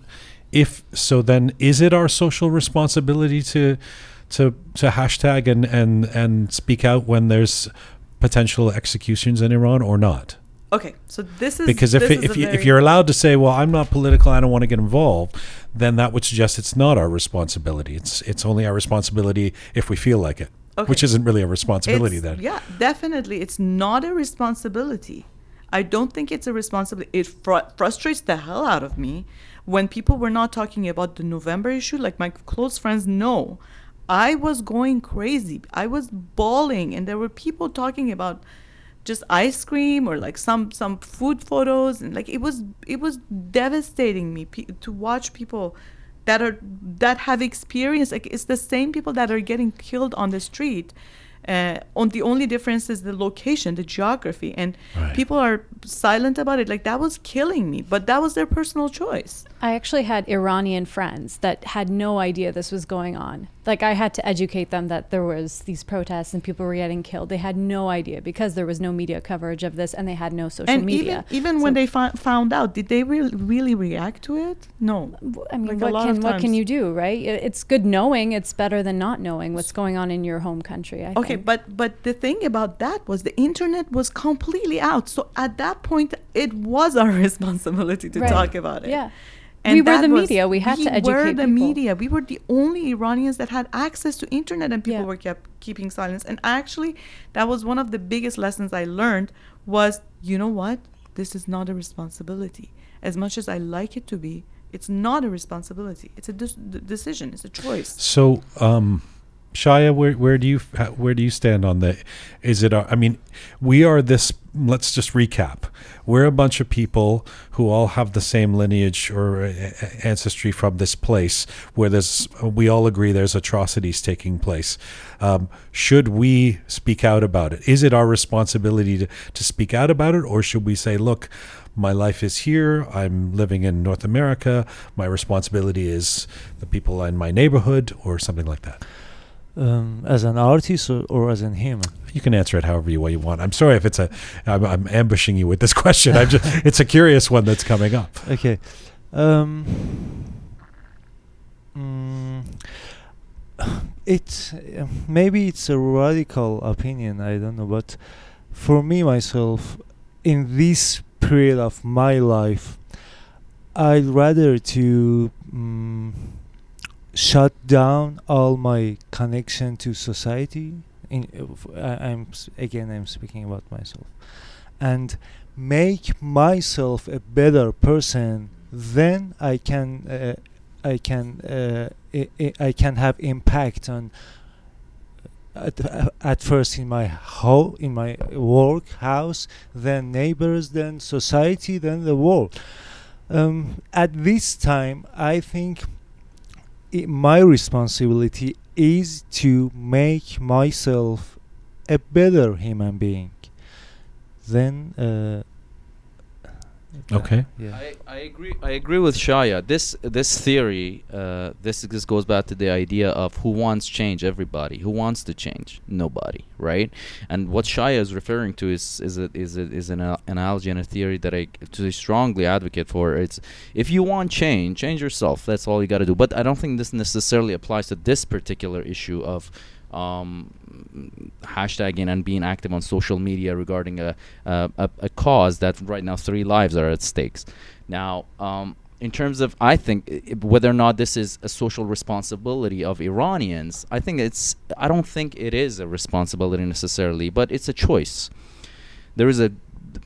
if so, then is it our social responsibility to to to hashtag and and and speak out when there's potential executions in Iran or not? Okay, so this is Because if it, if you, if you're allowed to say, well, I'm not political, I don't want to get involved, then that would suggest it's not our responsibility. It's it's only our responsibility if we feel like it, Okay. which isn't really a responsibility It's- then. Yeah, definitely. It's not a responsibility. I don't think it's a responsibility. It fr- frustrates the hell out of me when people were not talking about the November issue. Like my close friends know, I was going crazy. I was bawling, and there were people talking about just ice cream or like some some food photos, and like it was it was devastating me pe- to watch people that are that have experience like it's the same people that are getting killed on the street uh, on the only difference is the location the geography and Right. people are silent about it like that was killing me but that was their personal choice I actually had Iranian friends that had no idea this was going on. Like I had to educate them that there was these protests and people were getting killed. They had no idea because there was no media coverage of this and they had no social and media. even even when they fi- found out did they re- really react to it no I mean, like a what lot can of what can you do, right? It's good knowing. It's better than not knowing what's going on in your home country. I okay think. but but the thing about that was the internet was completely out so at that point it was our [LAUGHS] responsibility to Right. talk about it Yeah. We were the was- media. We had to educate were the people. media. We were the only Iranians that had access to internet, and people Yeah. were kept keeping silence. And actually, that was one of the biggest lessons I learned. Was you know what? This is not a responsibility. As much as I like it to be, it's not a responsibility. It's a de- decision. It's a choice. So, um, Shaya, where where do you where do you stand on the? Is it? I mean, we are this. Let's just recap. We're a bunch of people who all have the same lineage or uh, ancestry from this place, where there's. We all agree there's atrocities taking place. Um, should we speak out about it? Is it our responsibility to, to speak out about it, or should we say, look? my life is here. I'm living in North America. My responsibility is the people in my neighborhood or something like that. Um, as an artist or, or as a human? You can answer it however you way you want. I'm sorry if it's a. I'm, I'm ambushing you with this [LAUGHS] question. I'm just. it's a curious one that's coming up. Okay. Um, mm, it's uh, maybe it's a radical opinion. I don't know, but for me myself, in this period of my life, I'd rather to mm, shut down all my connection to society. In, uh, I'm again, I'm speaking about myself, and make myself a better person. Then I can, uh, I can, uh, I, I- I can have impact on. At, uh, at first in my ho in my work house, then neighbors, then society, then the world. Um, at this time, I think my responsibility is to make myself a better human being. Then, uh, Okay. yeah. I, I agree. I agree with Shaya. This this theory, uh, this this goes back to the idea of who wants change. Everybody. Who wants to change? Nobody. Right. And what Shaya is referring to is is a, is a, is an al- analogy and a theory that I to strongly advocate for. It's if you want change, change yourself. That's all you got to do. But I don't think this necessarily applies to this particular issue of um, hashtagging and being active on social media regarding a, a, a, cause that right now three lives are at stakes. Now, um, in terms of, I think whether or not this is a social responsibility of Iranians, I think it's, I don't think it is a responsibility necessarily, but it's a choice. There is a,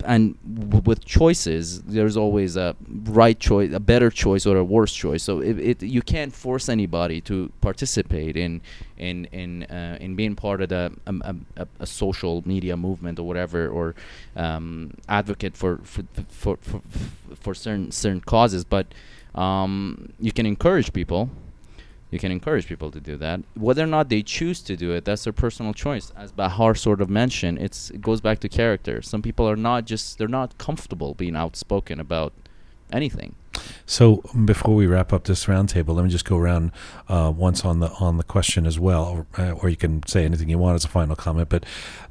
and w- with choices, there's always a right choice, a better choice, or a worse choice. So it, it you can't force anybody to participate in in in uh, in being part of the um, um, a, a social media movement or whatever, or um, advocate for for, for for for certain certain causes. But um, you can encourage people. You can encourage people to do that. Whether or not they choose to do it, that's their personal choice. As Bahar sort of mentioned, it's it goes back to character. Some people are not just they're not comfortable being outspoken about anything. So um, before we wrap up this roundtable, let me just go around uh, once on the on the question as well, or, uh, or you can say anything you want as a final comment. But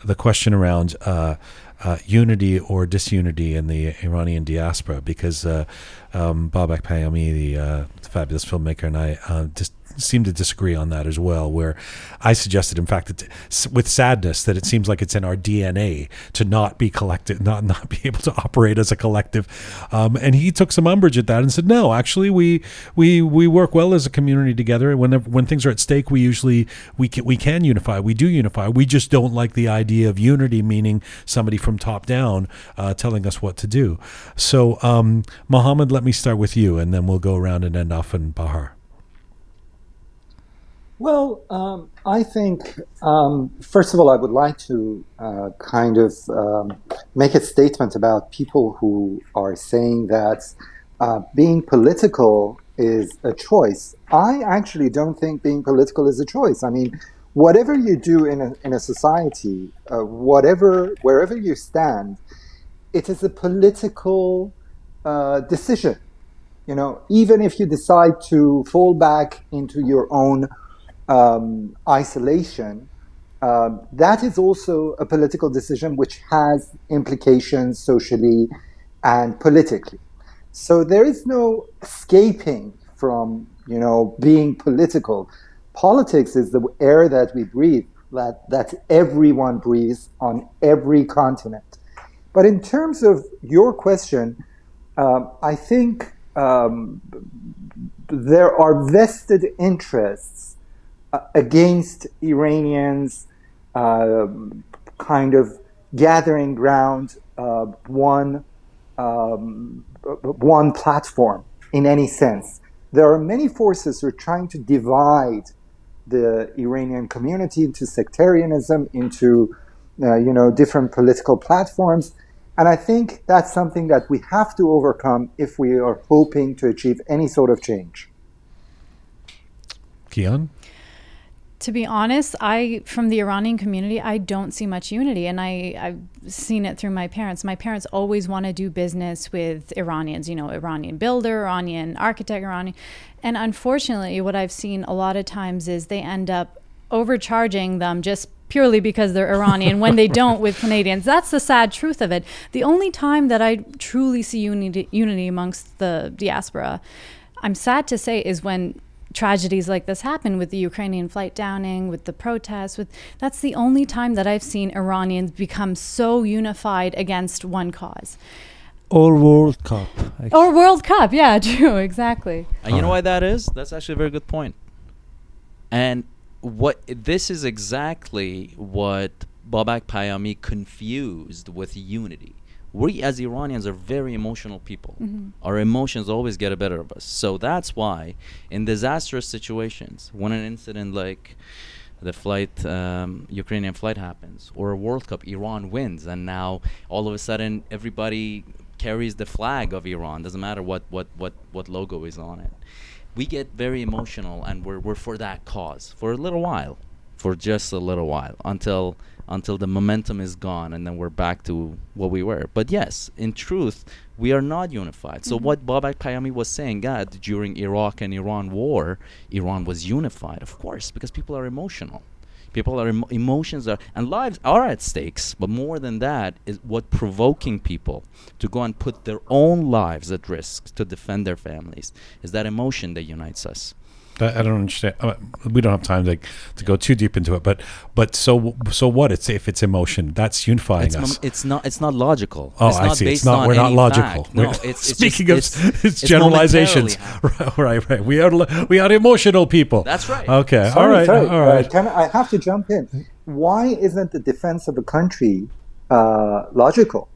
the question around uh, uh, unity or disunity in the Iranian diaspora, because uh, um, Babak Payami, the uh, fabulous filmmaker, and I just seem to disagree on that as well. Where I suggested, in fact, that with sadness, that it seems like it's in our DNA to not be collective, not not be able to operate as a collective. Um, and he took some umbrage at that and said, "No, actually, we we we work well as a community together. Whenever when things are at stake, we usually we can, we can unify. We do unify. We just don't like the idea of unity, meaning somebody from top down uh, telling us what to do." So, um, Mohammed, let me start with you, and then we'll go around and end off in Bahar. Well, um, I think, um, first of all, I would like to uh, kind of um, make a statement about people who are saying that uh, being political is a choice. I actually don't think being political is a choice. I mean, whatever you do in a, in a society, uh, whatever, wherever you stand, it is a political uh, decision. You know, even if you decide to fall back into your own um, isolation, um, that is also a political decision which has implications socially and politically. So there is no escaping from, you know, being political. Politics is the air that we breathe, that, that everyone breathes on every continent. But in terms of your question, um, I think um, there are vested interests uh, against Iranians uh, kind of gathering ground uh, one um, one platform in any sense. There are many forces who are trying to divide the Iranian community into sectarianism, into uh, you know different political platforms, and I think that's something that we have to overcome if we are hoping to achieve any sort of change. Kian? To be honest, I from the Iranian community, I don't see much unity, and I I've seen it through my parents. My parents always want to do business with Iranians, you know, Iranian builder, Iranian architect, Iranian, and unfortunately, what I've seen a lot of times is they end up overcharging them just purely because they're Iranian when they [LAUGHS] don't with Canadians. That's the sad truth of it. The only time that I truly see unity, unity amongst the diaspora, I'm sad to say, is when tragedies like this happen with the Ukrainian flight downing, with the protests, with that's the only time that I've seen Iranians become so unified against one cause. Or World Cup. actually. Or World Cup, yeah, [LAUGHS] true, exactly. And you know why that is? That's actually a very good point. And what this is exactly what Babak Payami confused with unity. We as Iranians are very emotional people. Mm-hmm. Our emotions always get a better of us. So that's why, in disastrous situations, when an incident like the flight, um, Ukrainian flight happens, or a World Cup, Iran wins, and now all of a sudden everybody carries the flag of Iran. Doesn't matter what what what what logo is on it. We get very emotional, and we're we're for that cause for a little while, for just a little while until until the momentum is gone, and then we're back to what we were. But yes, in truth, we are not unified. So Mhm. what Babak Payami was saying, God, during Iraq and Iran war, Iran was unified, of course, because people are emotional. People are emo- emotions are and lives are at stakes. But more than that is what provoking people to go and put their own lives at risk to defend their families is that emotion that unites us. I I don't understand. Uh, we don't have time to to go too deep into it, but but so so what? It's if it's emotion, that's unifying It's, us. it's not. It's not logical. Oh, it's I not see. It's not. We're not logical. fact. No, We're- it's, it's speaking just, of, it's, [LAUGHS] it's, it's generalizations. [LAUGHS] right, right, right. We are we are emotional people. That's right. Okay. all Sorry, right. sorry. All Uh, right. can I have to jump in? Why isn't the defense of a country uh, logical?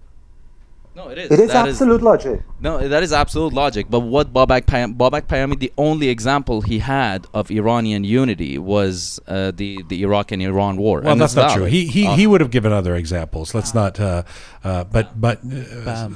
No, it is. It is That absolute logic. No, that is absolute logic. But what Babak Payam, Babak Payami, the only example he had of Iranian unity was uh, the the Iraq and Iran war. Well, and that's it's not true. He he, Uh, he would have given other examples. Let's not. Uh, uh, but but uh,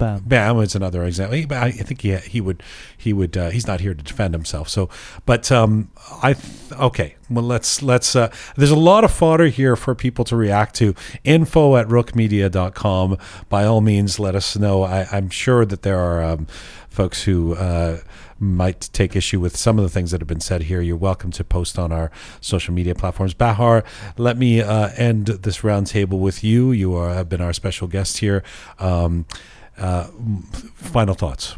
Bam. Bam. Is another example. He, I think he he would he would uh, he's not here to defend himself. So, but um, I th- okay. Well, let's let's. Uh, there's a lot of fodder here for people to react to. Info at roqemedia.com. By all means, let us know. I, I'm sure that there are um, folks who. Uh, might take issue with some of the things that have been said here, you're welcome to post on our social media platforms. Bahar, let me uh, end this roundtable with you. You are, have been our special guest here. Um, uh, final thoughts.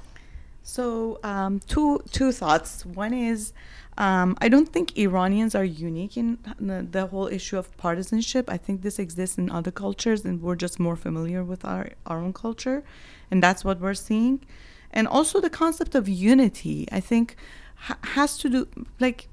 So um, two two thoughts. One is um, I don't think Iranians are unique in the, the whole issue of partisanship. I think this exists in other cultures, and we're just more familiar with our our own culture, and that's what we're seeing. And also the concept of unity. I think ha- has to do like.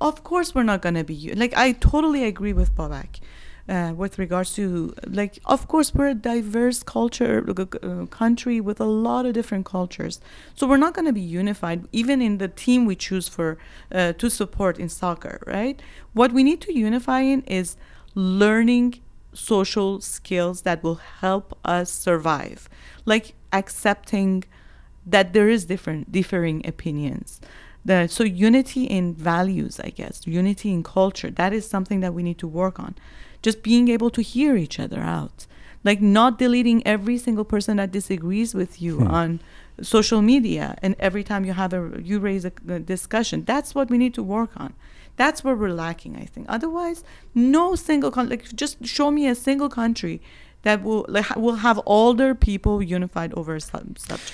Of course, we're not gonna be u- like. I totally agree with Babak uh, with regards to like of course we're a diverse culture uh, country with a lot of different cultures. So we're not going to be unified even in the team we choose for uh, to support in soccer right? What we need to unify in is learning social skills that will help us survive. Like accepting that there is different differing opinions. The, so unity in values i guess unity in culture that is something that we need to work on just being able to hear each other out. Like not deleting every single person that disagrees with you Hmm. on social media and every time you have a you raise a, a discussion. That's what we need to work on. That's where we're lacking i think. Otherwise no single con- like just show me a single country that will like will have all their people unified over a sub- subject.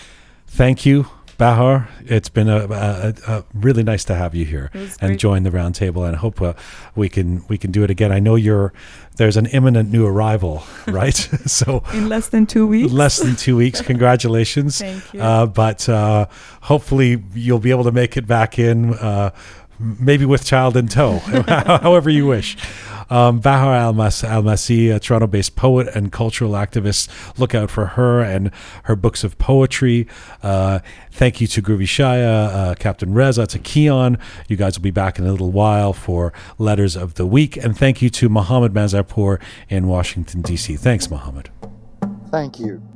Thank you, Bahar. It's been a, a, a really nice to have you here and join the roundtable. And I hope uh, we can we can do it again. I know you're there's an imminent new arrival, [LAUGHS] right? [LAUGHS] so in less than two weeks less than two weeks. [LAUGHS] Congratulations. Thank you. Uh, but uh, hopefully you'll be able to make it back in, uh, maybe with child in tow, however you wish. Um, Bahar Al Masi, a Toronto based poet and cultural activist. Look out for her and her books of poetry. Uh, thank you to Groovy Shaya, uh, Captain Reza, to Keon. You guys will be back in a little while for Letters of the Week. And thank you to Mohammed Manzarpour in Washington, D.C. Thanks, Mohammed. Thank you.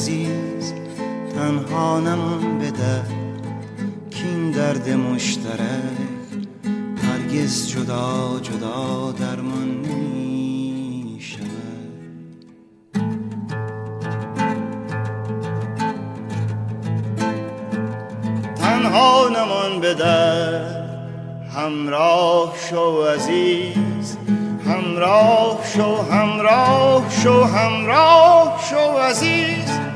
عزیز تنها نمان به در کین درد مشترک هر هرگز جدا جدا درمان نمی شود تنها به در همراه شو عزیز همراه شو همراه شو همراه شو عزیز.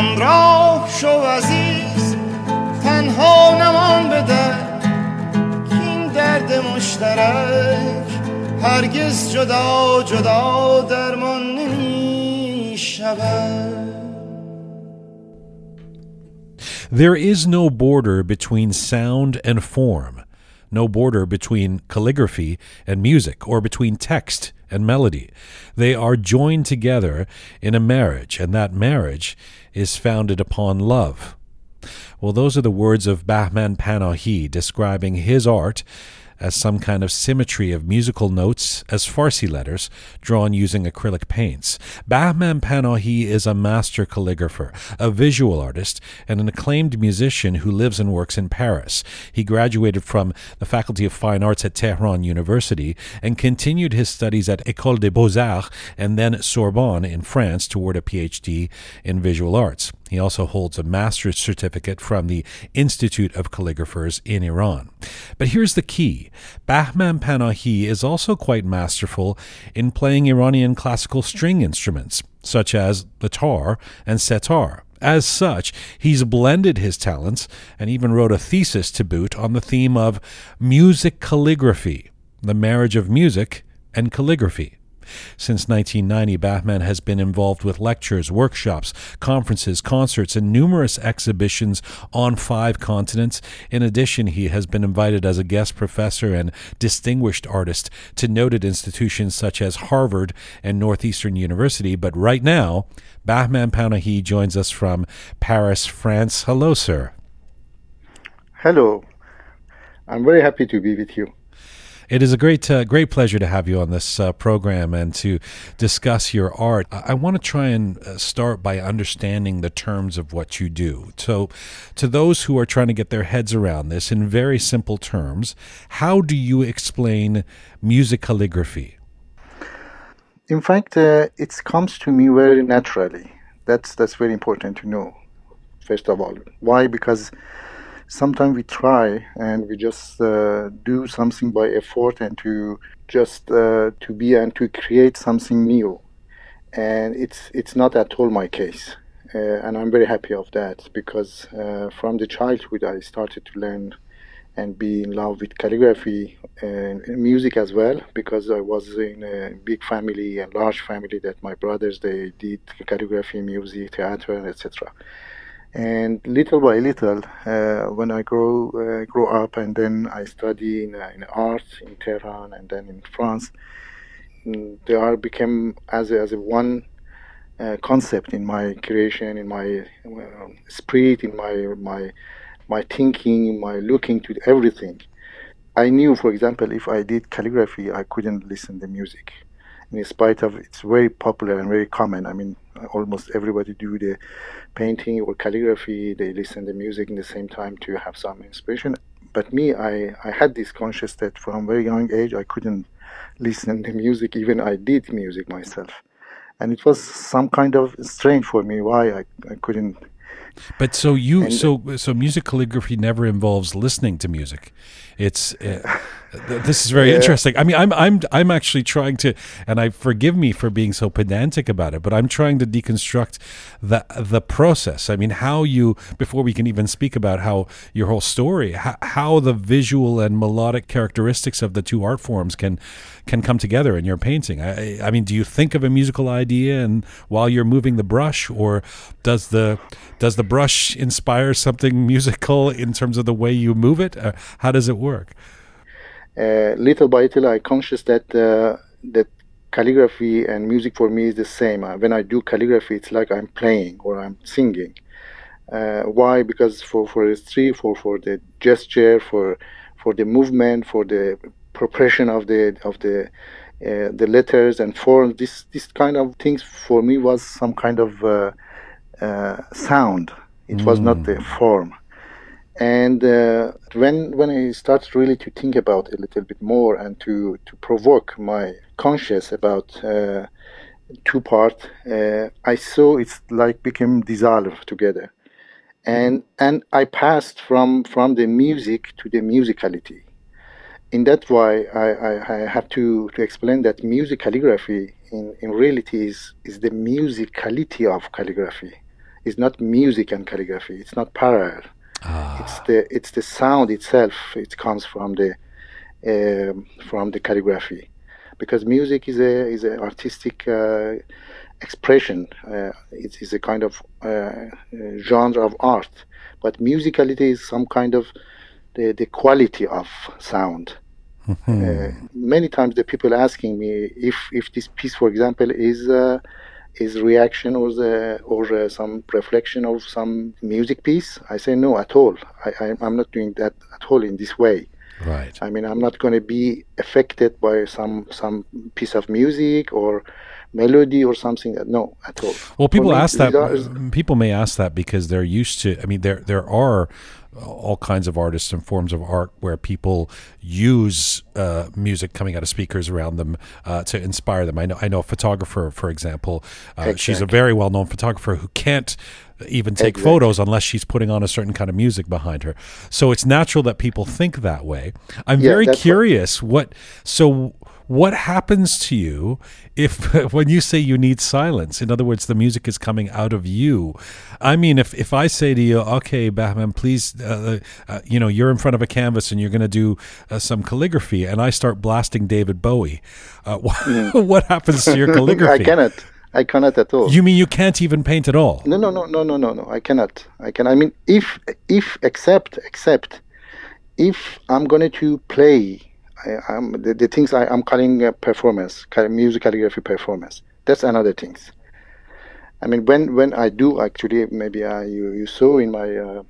همراه شو عزیز تنها نمان به در این درد مشترک هرگز جدا جدا درمان نمی شود There is no border between sound and form, no border between calligraphy and music, or between text and melody. They are joined together in a marriage, and that marriage is founded upon love. Well, those are the words of Bahman Panahi describing his art as some kind of symmetry of musical notes as Farsi letters drawn using acrylic paints. Bahman Panahi is a master calligrapher, a visual artist, and an acclaimed musician who lives and works in Paris. He graduated from the Faculty of Fine Arts at Tehran University and continued his studies at École des Beaux-Arts and then Sorbonne in France toward a PhD in visual arts. He also holds a master's certificate from the Institute of Calligraphers in Iran. But here's the key Bahman Panahi is also quite masterful in playing Iranian classical string instruments, such as the tar and setar. As such, he's blended his talents and even wrote a thesis to boot on the theme of music calligraphy, the marriage of music and calligraphy. Since 1990, Bahman has been involved with lectures, workshops, conferences, concerts, and numerous exhibitions on five continents. In addition, he has been invited as a guest professor and distinguished artist to noted institutions such as Harvard and Northeastern University. But right now, Bahman Panahi joins us from Paris, France. Hello, sir. Hello. I'm very happy to be with you. It is a great, uh, great pleasure to have you on this uh, program and to discuss your art. I, I want to try and uh, start by understanding the terms of what you do. So, to those who are trying to get their heads around this, in very simple terms, how do you explain music calligraphy? In fact, uh, it comes to me very naturally. That's that's very important to know. First of all, why? Because sometimes we try and we just uh, do something by effort and to just uh, to be and to create something new. And it's it's not at all my case uh, and i'm very happy of that because uh, from the childhood i started to learn and be in love with calligraphy and music as well because i was in a big family and large family that my brothers they did calligraphy music theater etc and little by little, uh, when I grow uh, grow up, and then I study in, uh, in art in Tehran and then in France, mm, the art became as a, as a one uh, concept in my creation, in my spirit, in my my my thinking, in my looking to everything. I knew, for example, if I did calligraphy, I couldn't listen to music in spite of it's very popular and very common. I mean, almost everybody do the painting or calligraphy. They listen to music in the same time to have some inspiration. But me, I, I had this conscious that from very young age I couldn't listen to music. Even I did music myself, and it was some kind of strange for me why I, I couldn't but so you and, so so music calligraphy never involves listening to music. It's uh, this is very yeah. interesting. I mean, I'm I'm I'm actually trying to, and I forgive me for being so pedantic about it, but I'm trying to deconstruct the the process. I mean, how you before we can even speak about how your whole story, how, how the visual and melodic characteristics of the two art forms can can come together in your painting. I, I mean, do you think of a musical idea and while you're moving the brush, or does the does the brush inspire something musical in terms of the way you move it? Uh, how does it work? Uh, little by little, I conscious that uh, that calligraphy and music for me is the same. Uh, when I do calligraphy, it's like I'm playing or I'm singing. Uh, why? Because for for history, for for the gesture, for for the movement, for the progression of the of the uh, the letters and form. This this kind of things for me was some kind of uh, uh, sound. It mm. was not the mm. form. And uh, when when I started really to think about it a little bit more and to to provoke my conscious about uh, two part, uh, I saw it's like became dissolved together, and and I passed from from the music to the musicality. In that way, I, I, I have to, to explain that music calligraphy in, in reality is, is the musicality of calligraphy. It's not music and calligraphy. It's not parallel. Ah. It's the it's the sound itself. It comes from the um from the calligraphy, because music is a is an artistic uh, expression. Uh, it is a kind of uh, uh, genre of art, but musicality is some kind of the, the quality of sound. Uh, many times the people asking me if if this piece, for example, is uh, is reaction or the or uh, some reflection of some music piece. I say no at all. I, I I'm not doing that at all in this way. Right. I mean, I'm not going to be affected by some some piece of music or melody or something. No, at all. Well, people ask that. People may ask that because they're used to. I mean, there there are all kinds of artists and forms of art where people use uh, music coming out of speakers around them uh, to inspire them. I know. I know a photographer, for example. Uh, She's a very well known photographer who can't even take Exactly. photos unless she's putting on a certain kind of music behind her. So it's natural that people think that way. I'm Yeah, very that's what- curious what so what happens to you if [LAUGHS] when you say you need silence in other words the music is coming out of you i mean if if i say to you okay bahman please uh, uh, you know you're in front of a canvas and you're going to do uh, some calligraphy and i start blasting david bowie uh, [LAUGHS] what, [LAUGHS] what happens to your calligraphy I cannot. I cannot at all. you mean you can't even paint at all No, no, no, no, no, no, no. I cannot. I can. I mean, if, if, except, except, if I'm going to play, I, I'm the, the things I, I'm calling uh, performance, music calligraphy performance. That's another things. I mean, when when I do actually, maybe uh, you you saw in my uh,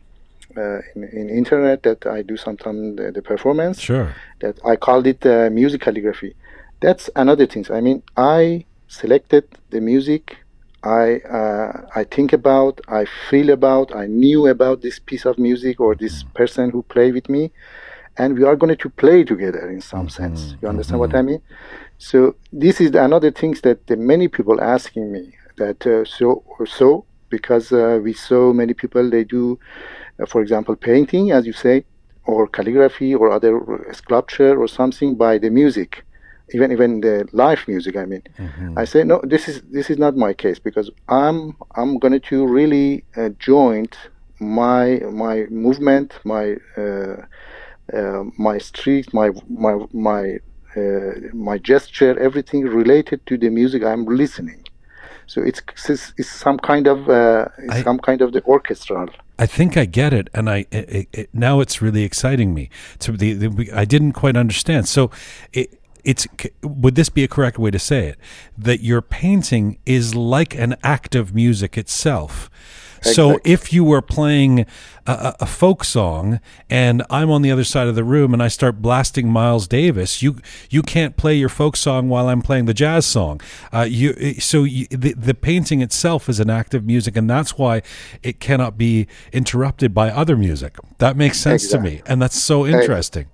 uh, in, in internet that I do sometimes the, the performance sure that I called it uh, music calligraphy. That's another thing. I mean, I selected the music. I uh, I think about, I feel about, I knew about this piece of music or this person who played with me, and we are going to play together in some sense. You understand what I mean? So this is another things that the many people asking me that uh, so or so because uh, we saw many people they do, uh, for example, painting as you say, or calligraphy or other uh, sculpture or something by the music, even even the live music. I mean, I say no. This is this is not my case because I'm I'm going to really uh, joint my my movement, my uh, uh, my street, my my my uh, my gesture, everything related to the music I'm listening. So it's it's, it's some kind of uh, it's I- some kind of the orchestral. I think I get it, and I it, it, now it's really exciting me. To the, the I didn't quite understand. So, it, it's would this be a correct way to say it? That your painting is like an act of music itself. So Exactly. if you were playing a, a, folk song and I'm on the other side of the room and I start blasting Miles Davis, you you can't play your folk song while I'm playing the jazz song. Uh, you so you, the the painting itself is an act of music, and that's why it cannot be interrupted by other music. That makes sense to me, and that's so interesting.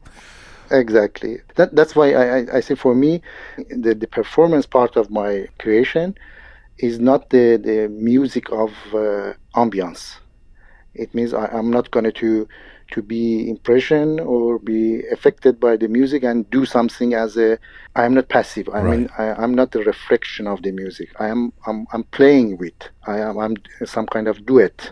Exactly. That, that's why I, I, I say for me, the, the performance part of my creation is not the, the music of uh, ambience. It means I, I'm not going to to be impression or be affected by the music and do something as a. I am not passive. I mean, I, I'm not a reflection of the music. I am. I'm, I'm playing with. I am. I'm some kind of duet.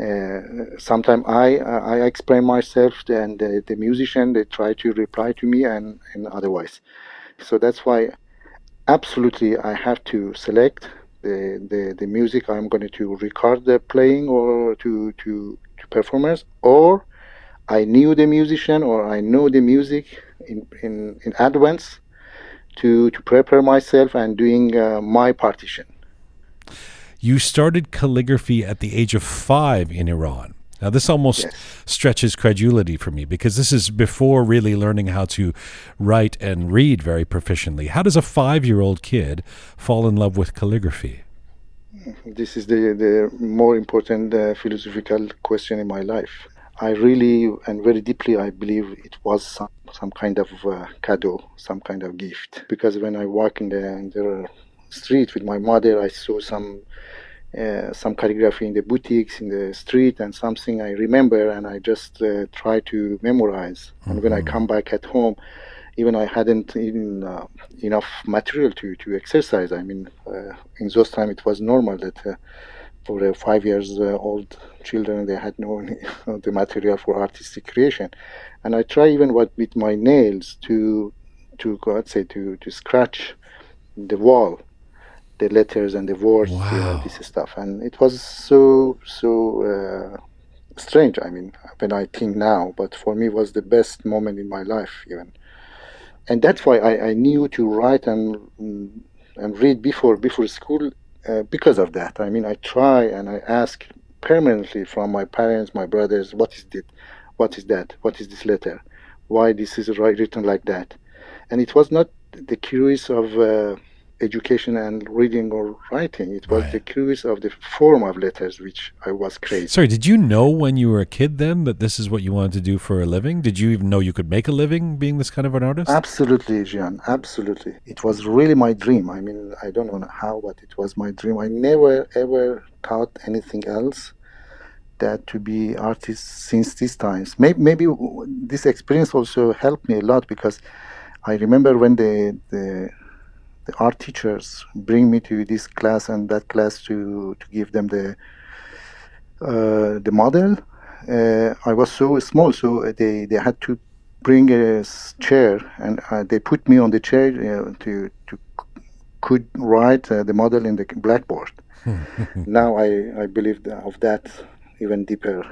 Uh, sometimes I I explain myself, and the, the musician they try to reply to me, and, and otherwise. So that's why, absolutely, I have to select the, the, the music I'm going to record the playing or to to to performers, or I knew the musician or I know the music in in, in advance to to prepare myself and doing uh, my partition. You started calligraphy at the age of five in Iran. Now, this almost Yes. stretches credulity for me because this is before really learning how to write and read very proficiently. How does a five year old kid fall in love with calligraphy? This is the, the more important uh, philosophical question in my life. I really and very deeply I believe it was some, some kind of uh, cadeau, some kind of gift. Because when I walk in the, in the street with my mother, I saw some uh, some calligraphy in the boutiques in the street and something I remember and I just uh, try to memorize. Mm-hmm. And when I mm-hmm. come back at home, even I hadn't even uh, enough material to, to exercise. I mean, uh, in those time it was normal that uh, for five years uh, old children they had [LAUGHS] no the material for artistic creation, and I try even what with my nails to to let's say to to scratch the wall, the letters and the words, wow. you know, this stuff, and it was so so. Uh, strange i mean when i think now but for me was the best moment in my life even and that's why I, I knew to write and and read before before school uh, because of that. I mean, I try and I ask permanently from my parents, my brothers, what is it? What is that? What is this letter? Why this is written like that? And it was not the curious of uh, education and reading or writing. It was right. the curious of the form of letters which I was crazy. Sorry, did you know when you were a kid then that this is what you wanted to do for a living? Did you even know you could make a living being this kind of an artist? Absolutely, Jian. Absolutely. It was really my dream. I mean, I don't know how, but it was my dream. I never ever thought anything else that to be artist since these times. Maybe, maybe this experience also helped me a lot because I remember when the the the art teachers bring me to this class and that class to to give them the uh, the model. Uh, I was so small, so they they had to bring a chair and uh, they put me on the chair uh, to to could write uh, the model in the blackboard. [LAUGHS] now I I believe of that even deeper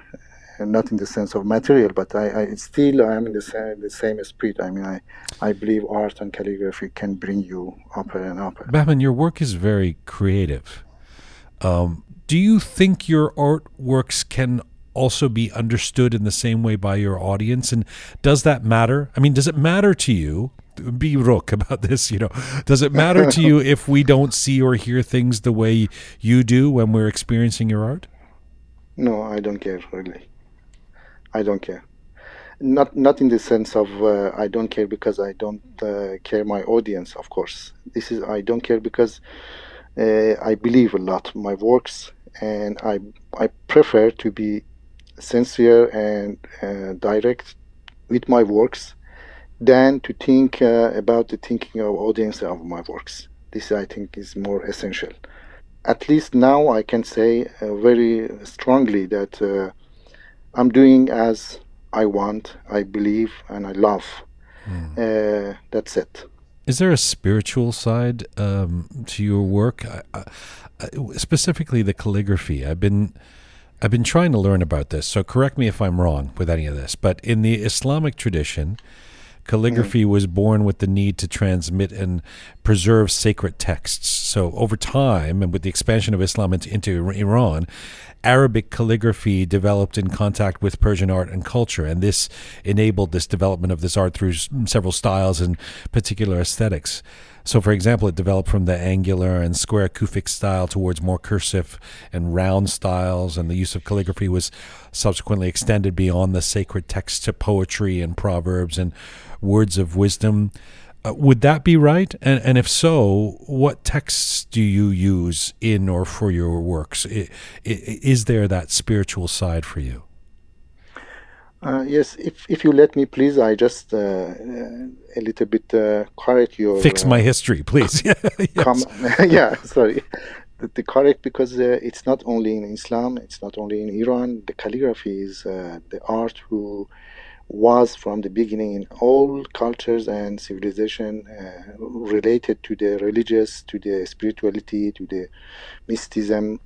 not in the sense of material, but I, I still I am in the same, the same spirit. I mean, I, I believe art and calligraphy can bring you up and up. Bahman, your work is very creative. Um, do you think your artworks can also be understood in the same way by your audience? And does that matter? I mean, does it matter to you? Be rook [LAUGHS] about this, you know. Does it matter to you [LAUGHS] if we don't see or hear things the way you do when we're experiencing your art? No, I don't care really. I don't care. Not not in the sense of uh, I don't care because I don't uh, care my audience. Of course, this is I don't care because uh, I believe a lot my works, and I I prefer to be sincere and uh, direct with my works than to think uh, about the thinking of audience of my works. This I think is more essential. At least now I can say uh, very strongly that I'm doing as I want, I believe, and I love. Mm. Uh, that's it. Is there a spiritual side um, to your work, I, I, specifically the calligraphy? I've been I've been trying to learn about this, so correct me if I'm wrong with any of this. But in the Islamic tradition, calligraphy mm. was born with the need to transmit and preserve sacred texts. So over time, and with the expansion of Islam into, into Iran, Arabic calligraphy developed in contact with Persian art and culture, and this enabled this development of this art through several styles and particular aesthetics. So, for example, it developed from the angular and square Kufic style towards more cursive and round styles, and the use of calligraphy was subsequently extended beyond the sacred texts to poetry and proverbs and words of wisdom. Uh, would that be right? And, and if so, what texts do you use in or for your works? I, I, is there that spiritual side for you? Uh, yes, if if you let me, please, I just uh, uh a little bit uh, correct your fix my uh, history, please. [LAUGHS] yes. [LAUGHS] yeah, sorry. The, the correct because it's not only in Islam, it's not only in Iran. The calligraphy is the art who was from the beginning in all cultures and civilization uh, related to the religious, to the spirituality, to the mysticism.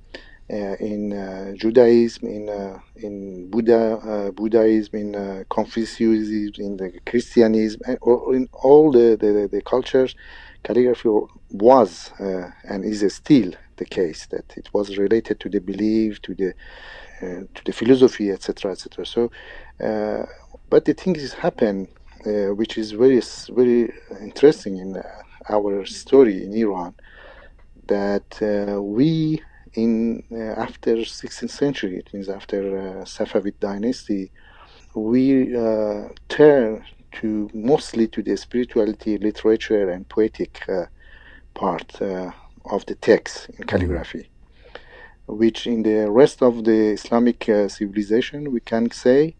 Uh, in uh, Judaism, in uh, in Buddha, uh, Buddhism, in uh, Confucianism, in the Christianism, and, or in all the, the, the cultures, calligraphy was and is still the case that it was related to the belief, to the to the philosophy, etc., etc. So but the thing is happen, uh, which is very very interesting in uh, our story in Iran, that uh, we in uh, after 16th century, it means after uh, Safavid dynasty, we uh, turn to mostly to the spirituality, literature, and poetic uh, part uh, of the text in calligraphy, which in the rest of the Islamic uh, civilization we can say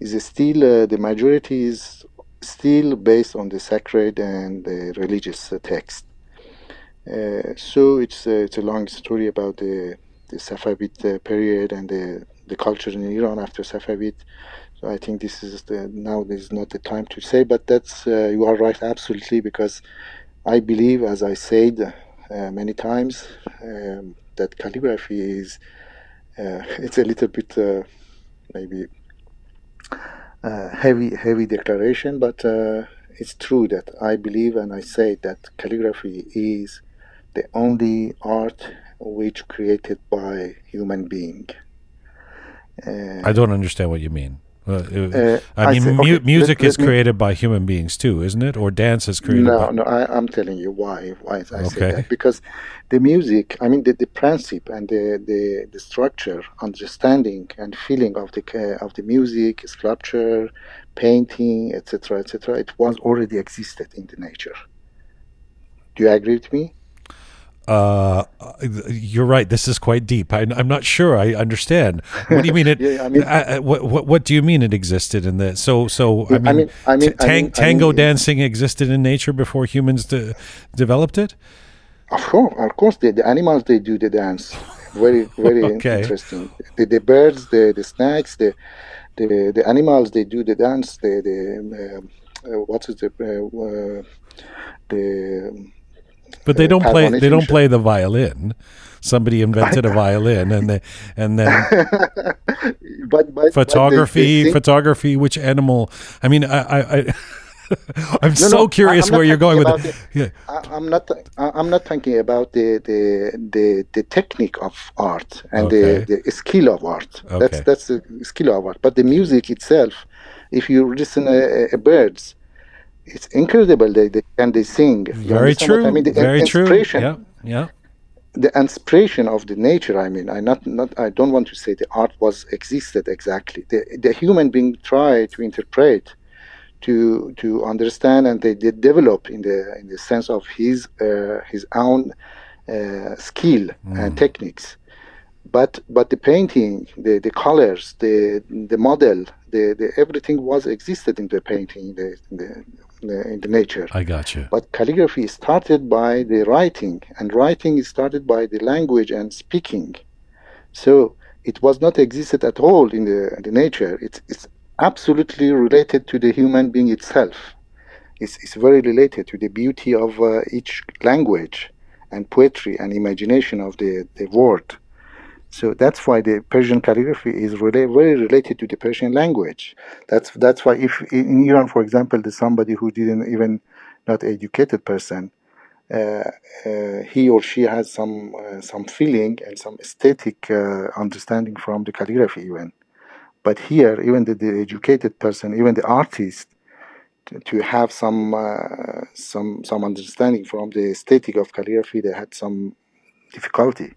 is still uh, the majority is still based on the sacred and the religious uh, text. so it's it's a long story about the the Safavid period and the the culture in Iran after Safavid. So I think this is the, now is not the time to say, but that's uh, you are right absolutely because I believe, as I said uh, many times, um, that calligraphy is uh, [LAUGHS] it's a little bit uh, maybe uh, heavy heavy declaration, but uh, it's true that I believe and I say that calligraphy is the only art which created by human being. I don't understand what you mean. Uh, I mean, I mu- music let, let is created by human beings too, isn't it? Or dance is created. No, by... no. I, am telling you why. Why I okay. say that because the music. I mean, the, the principle and the, the, the structure, understanding and feeling of the uh, of the music, sculpture, painting, etc., etc. It was already existed in the nature. Do you agree with me? Uh, you're right. This is quite deep. I, am not sure I understand. What do you mean? It? [LAUGHS] yeah, I mean, I, what, what, what do you mean it existed in the? So so I mean, I mean, I mean, t- mean tango dancing existed in nature before humans de- developed it. Of course, of course, the, the animals they do the dance. Very very [LAUGHS] okay. interesting. The, the birds, the the snakes, the the the animals they do the dance. The the uh, uh, what is the uh, uh the but they don't play. They don't play the violin. Somebody invented a [LAUGHS] violin, and they, and then [LAUGHS] but, but, photography. But they, they photography. Which animal? I mean, I. I, I [LAUGHS] I'm no, so no, curious where you're going with it. The, yeah. I, am not. I'm not thinking about the the the, the technique of art and okay. the, the skill of art. Okay. That's that's the skill of art. But the music itself, if you listen a, a birds, it's incredible they, they can they sing. Very true. I mean, the Very inspiration, true. Yeah, yeah. The inspiration of the nature. I mean, I not not. I don't want to say the art was existed exactly. The the human being tried to interpret, to to understand, and they did develop in the in the sense of his uh, his own uh, skill mm. and techniques. But but the painting, the the colors, the the model, the, the everything was existed in the painting, the, the in the nature. I got you. But calligraphy started by the writing, and writing is started by the language and speaking. So it was not existed at all in the, the nature. It's, it's absolutely related to the human being itself. It's, it's very related to the beauty of uh, each language and poetry and imagination of the, the word. So that's why the Persian calligraphy is really very related to the Persian language. That's that's why if in Iran, for example, there's somebody who didn't even not educated person, uh, uh, he or she has some uh, some feeling and some aesthetic uh, understanding from the calligraphy even. But here, even the, the educated person, even the artist, to, to have some uh, some some understanding from the aesthetic of calligraphy, they had some difficulty.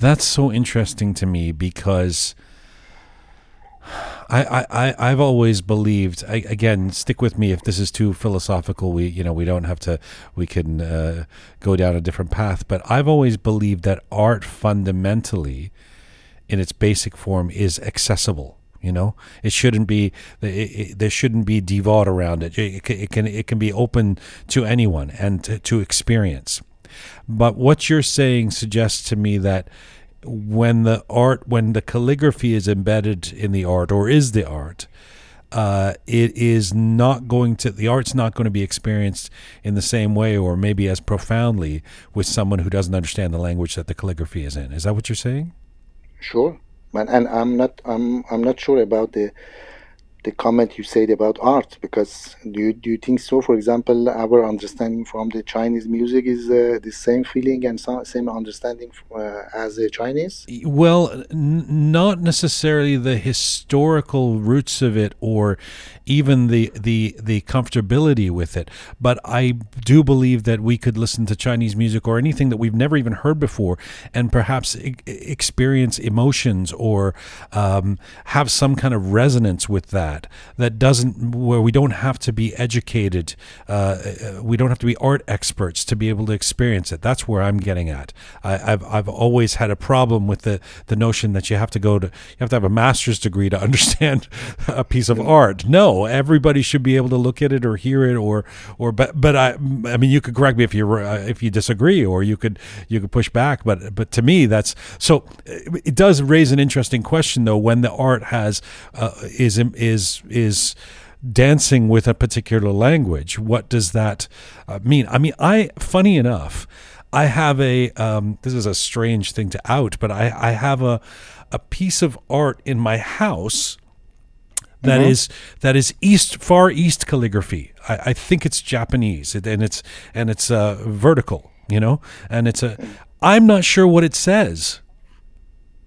That's so interesting to me because I, I, I've always believed. I, again, stick with me if this is too philosophical. We, you know, we don't have to. We can uh, go down a different path. But I've always believed that art, fundamentally, in its basic form, is accessible. You know, it shouldn't be. It, it, there shouldn't be devout around it. It, it, can. It can be open to anyone and to, to experience. But what you're saying suggests to me that when the art, when the calligraphy is embedded in the art, or is the art, uh, it is not going to the art's not going to be experienced in the same way or maybe as profoundly with someone who doesn't understand the language that the calligraphy is in. Is that what you're saying? Sure. And, and i'm not i'm i'm not sure about the the comment you said about art because do you, do you think so? For example our understanding from the chinese music is uh, the same feeling and so, same understanding uh, as the chinese? Well n- not necessarily the historical roots of it or even the the the comfortability with it but i do believe that we could listen to chinese music or anything that we've never even heard before and perhaps e- experience emotions or um, have some kind of resonance with that that that doesn't where we don't have to be educated uh, uh, we don't have to be art experts to be able to experience it. That's where i'm getting at. I, have I've always had a problem with the the notion that you have to go to you have to have a master's degree to [LAUGHS] understand a piece of art. No everybody should be able to look at it or hear it or or but but i i mean you could correct me if you uh, if you disagree or you could you could push back but but to me that's so it does raise an interesting question though when the art has uh, is is is dancing with a particular language. What does that uh, mean? I mean, I funny enough, I have a um, this is a strange thing to out, but I I have a a piece of art in my house that mm-hmm. is that is east far east calligraphy. I, I think it's Japanese and it's and it's uh, vertical, you know, and it's a. I'm not sure what it says,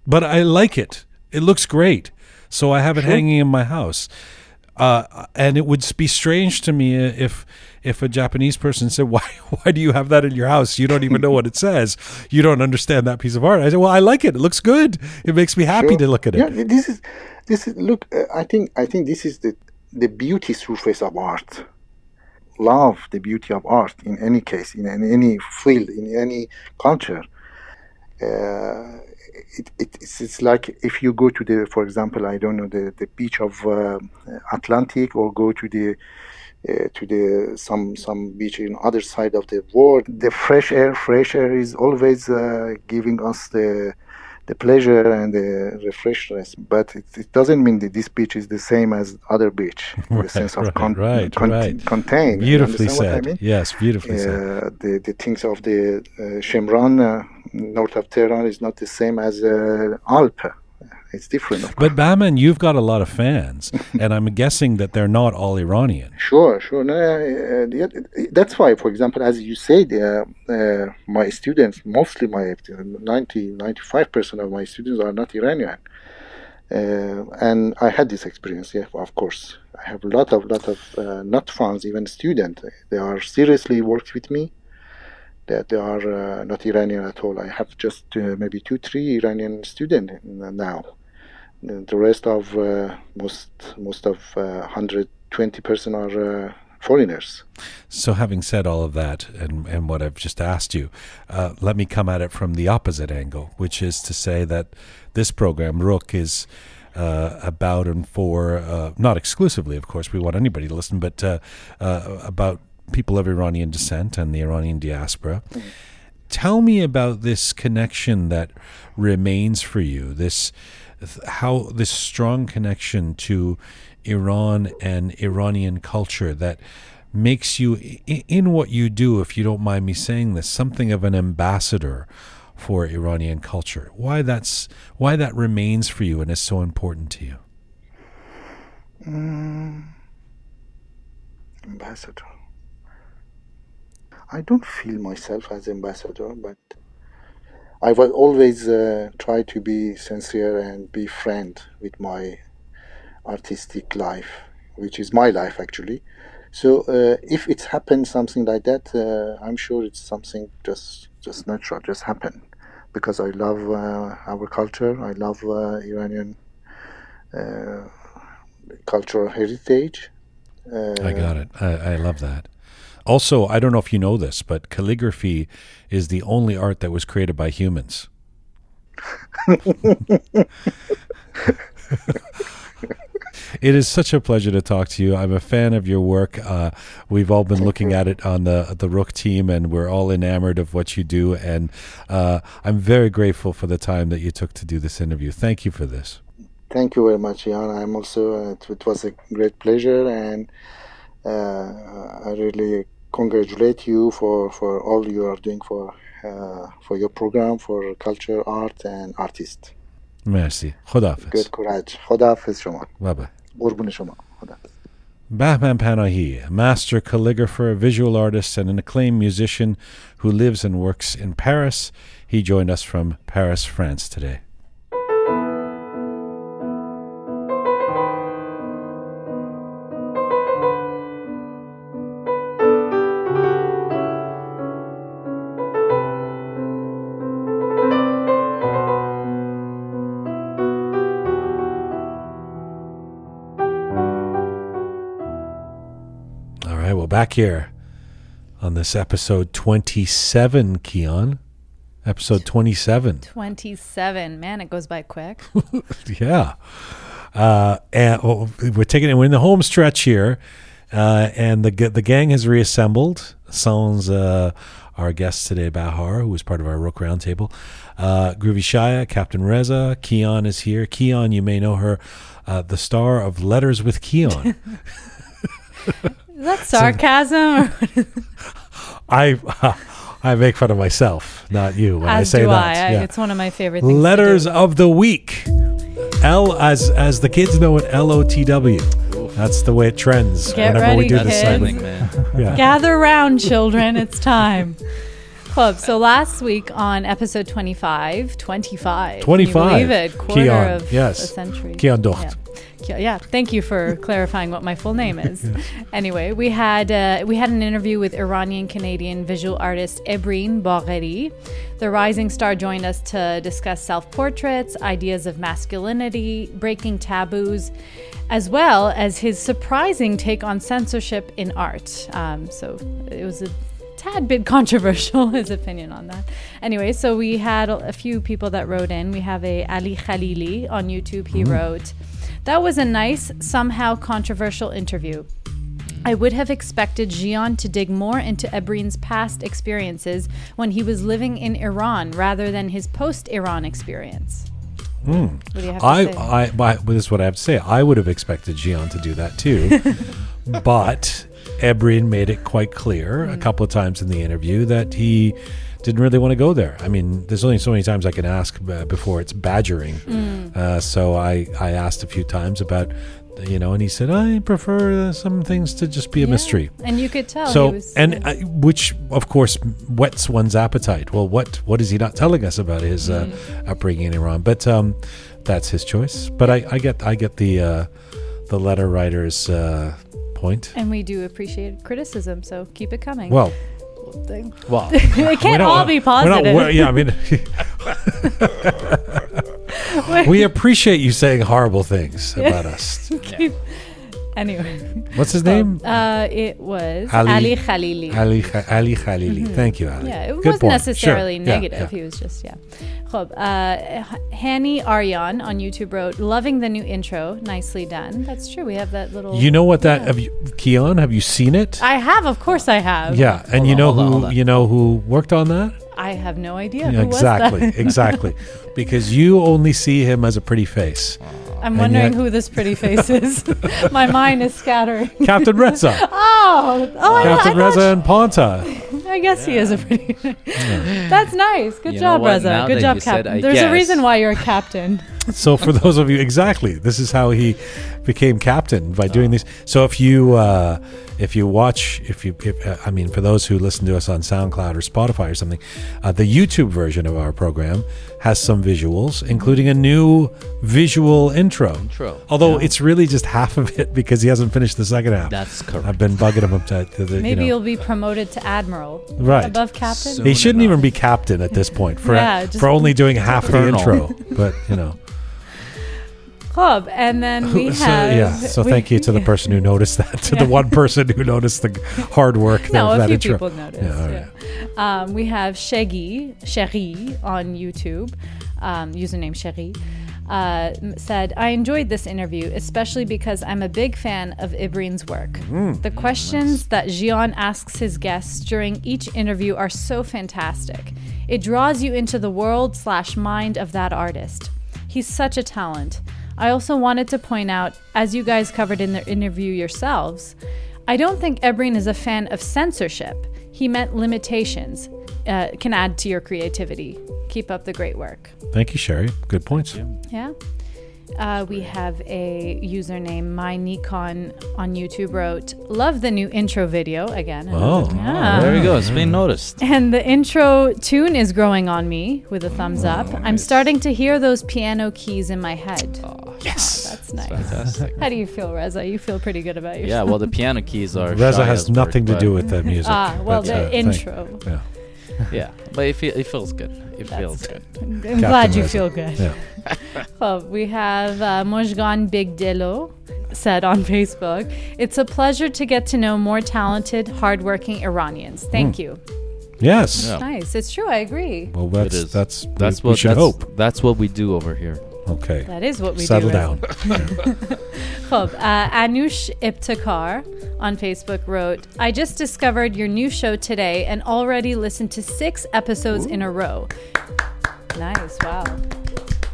but I like it. It looks great. So I have it sure. hanging in my house. Uh, and it would be strange to me if if a Japanese person said, [LAUGHS] "Why why do you have that in your house? You don't even know what it says. You don't understand that piece of art." I said, "Well, I like it. It looks good. It makes me happy sure. to look at it." Yeah, this is this is look. Uh, I think I think this is the the beauty surface of art. Love the beauty of art in any case, in, in any field, in any culture. Uh, it, it, it's, it's, like if you go to the, for example, I don't know, the, the beach of uh, Atlantic or go to the uh, to the some some beach in other side of the world. The fresh air, fresh air is always uh, giving us the the pleasure and the refreshness. But it, it, doesn't mean that this beach is the same as other beach [LAUGHS] in right, the sense of right, con- right, con- right. contain. Beautifully said. I mean? Yes, beautifully said. The the things of the uh, Shemiran uh, north of Tehran is not the same as uh, Alp. It's different. But Bahman, you've got a lot of fans, [LAUGHS] and I'm guessing that they're not all Iranian. Sure, sure. No, uh, that's why, for example, as you said, uh, uh, my students, mostly my 90, 95% of my students are not Iranian. Uh, and I had this experience, yeah, of course. I have a lot of, lot of uh, not fans, even students. They are seriously worked with me that they are uh, not Iranian at all. I have just uh, maybe two, three Iranian students now. The rest of uh, most most of 120 uh, percent are foreigners. So, having said all of that and, and what I've just asked you, uh, let me come at it from the opposite angle, which is to say that this program, Roqe, is uh, about and for, uh, not exclusively, of course, we want anybody to listen, but about people of Iranian descent and the Iranian diaspora. Mm. Tell me about this connection that remains for you. This how this strong connection to Iran and Iranian culture that makes you in what you do if you don't mind me saying this something of an ambassador for Iranian culture why that's why that remains for you and is so important to you mm, ambassador I don't feel myself as ambassador, but I will always uh, try to be sincere and be friend with my artistic life, which is my life actually. So uh, if it's happened something like that, uh, I'm sure it's something just just natural, just happen, because I love uh, our culture. I love uh, Iranian uh, cultural heritage. I got it. I, I love that. Also, I don't know if you know this, but calligraphy is the only art that was created by humans. [LAUGHS] it is such a pleasure to talk to you. I'm a fan of your work. Uh, we've all been looking at it on the the Roqe team, and we're all enamored of what you do. And uh, I'm very grateful for the time that you took to do this interview. Thank you for this. Thank you very much, Jian. I'm also. Uh, it was a great pleasure, and uh, I really congratulate you for, for all you are doing for uh, for your program for culture, art and artists. مرسی خداحافظ Good courage خداحافظ شما بابا قربون شما خداحافظ Bahman Panahi, a master calligrapher, visual artist, and an acclaimed musician who lives and works in Paris. He joined us from Paris, France today. Back here on this episode 27, Keon. Episode 27. 27. Man, it goes by quick. [LAUGHS] yeah. Uh, and well, we're taking we're in the home stretch here, uh, and the the gang has reassembled. Sans uh, our guest today, Bahar, who was part of our Roqe Roundtable. Uh, Groovy Shaya, Captain Reza, Keon is here. Keon, you may know her, uh, the star of Letters with Keon. [LAUGHS] Is that sarcasm? [LAUGHS] I [LAUGHS] I make fun of myself, not you, when I say do that. I. I- yeah. It's one of my favorite things. to Letters do. of the week. L as as the kids know it, L O T W. That's the way it trends Get whenever we do That's this kids. segment. man. [LAUGHS] Yeah. Gather round, children. It's time. Club. So last week on episode 25, 25. 25. Believe it? Quarter Keon, of yes. a century. Keon Docht. Yeah. Yeah, thank you for [LAUGHS] clarifying what my full name is. Anyway, we had uh, we had an interview with Iranian Canadian visual artist Ebrin Bagheri. The rising star joined us to discuss self portraits, ideas of masculinity, breaking taboos, as well as his surprising take on censorship in art. Um, so it was a tad bit controversial [LAUGHS] his opinion on that. Anyway, so we had a, a few people that wrote in. We have a Ali Khalili on YouTube. He mm-hmm. wrote, "That was a nice, somehow controversial interview." I would have expected Jian to dig more into Ebrin's past experiences when he was living in Iran rather than his post Iran experience. Hmm. What do you have to I, say? I, I, this is what I have to say. I would have expected Jian to do that too, [LAUGHS] but Ebrin made it quite clear a couple of times in the interview that he didn't really want to go there. I mean, there's only so many times I can ask uh, before it's badgering. Uh, so I, I asked a few times about, you know, and he said I prefer uh, some things to just be a Yeah. mystery. And you could tell. So was, and uh, which of course whets one's appetite. Well, what what is he not telling us about his uh, Mm. upbringing in Iran? But um, that's his choice. But I, I get I get the uh, the letter writer's uh, point. and we do appreciate criticism, so keep it coming. Well, Well, it [LAUGHS] can't all be not- positive. we're- yeah, I mean, [LAUGHS] [LAUGHS] we appreciate you saying horrible things about us. Keep- Anyway, What's his name? uh, it was Ali- Ali, Khalili. Ali Kha- Ali Khalili. Thank you, Ali. Mm-hmm. Yeah, it Good wasn't point. necessarily Sure. Negative. yeah. He was just yeah. خب, uh, Hani Aryan on YouTube wrote, "Loving the new intro, nicely done." That's true. We have that little. You know what that Yeah. have you, Keon? Have you seen it? I have, of course, I have. yeah, and Hold you know on, who on. you know who worked on that? I have no idea. Yeah, Who was exactly, that? exactly. [LAUGHS] Because you only see him as a pretty face. I'm And wondering yet- who this pretty face is. [LAUGHS] My mind is scattering. Captain Reza. [LAUGHS] Oh, oh, I, Captain I, thought- Reza and Ponta. I guess he is a pretty. [LAUGHS] That's nice. Good You know job, what? Reza. Good that job, you said, Captain. I There's a guess. reason why you're a captain. [LAUGHS] So for those of you, exactly, this is how he became captain by doing these. So if you uh, if you watch, if you, if, uh, I mean, for those who listen to us on SoundCloud or Spotify or something, uh, the YouTube version of our program has some visuals, including a new visual intro. Intro, Although yeah. it's really just [LAUGHS] half of it because he hasn't finished the second half. that's correct. I've been bugging him up to, to the, Maybe you know, you'll be promoted to admiral. Right. Above captain. So- He shouldn't enough. even be captain at this point for Yeah, just- for only doing half the intro. [LAUGHS] But you know, Club, and then we [LAUGHS] so, have. yeah. So we- thank you to the [LAUGHS] person who noticed that, to Yeah. the one person who noticed the hard work. No, of a that few intro. people noticed. Yeah, all Yeah, Um, we have Shaggy, Sherry on YouTube, um, username Sherry. Uh, said, I enjoyed this interview, especially because I'm a big fan of Ebrin's work. Mm. the questions that Jian asks his guests during each interview are so fantastic. It draws you into the world slash mind of that artist. He's such a talent. I also wanted to point out, as you guys covered in the interview yourselves, I don't think Ebrin is a fan of censorship. He meant limitations uh, can add to your creativity. Keep up the great work. Thank you, Sherry. Good points. Yeah. Uh, we have a username, my Nikon on YouTube wrote, Love the new intro video again. Oh. yeah. there we go. It's been noticed. [LAUGHS] And the intro tune is growing on me with a thumbs up. I'm starting to hear those piano keys in my head. Yes. That's nice. Fantastic. How do you feel, Reza? You feel pretty good about yourself. Yeah, well, the piano keys are. Reza has as work, nothing to do with that music. Ah, well, but, the uh, thank- intro. yeah. [LAUGHS] yeah, but it, feel, it feels good. It That's feels good. good. [LAUGHS] I'm glad you Reza. feel good. Yeah. [LAUGHS] Well, we have uh, Mojgan Big Dilo said on Facebook, It's a pleasure to get to know more talented, hardworking Iranians. Thank you. Yes. Yeah. Nice. It's true. I agree. Well, that's is. that's That's we, what we should that's, hope. That's what we do over here. Okay. That is what we do. Settle do. down. [LAUGHS] Khub, uh, Anush Ibtakar on Facebook wrote, I just discovered your new show today and already listened to six episodes in a row. Nice. Wow.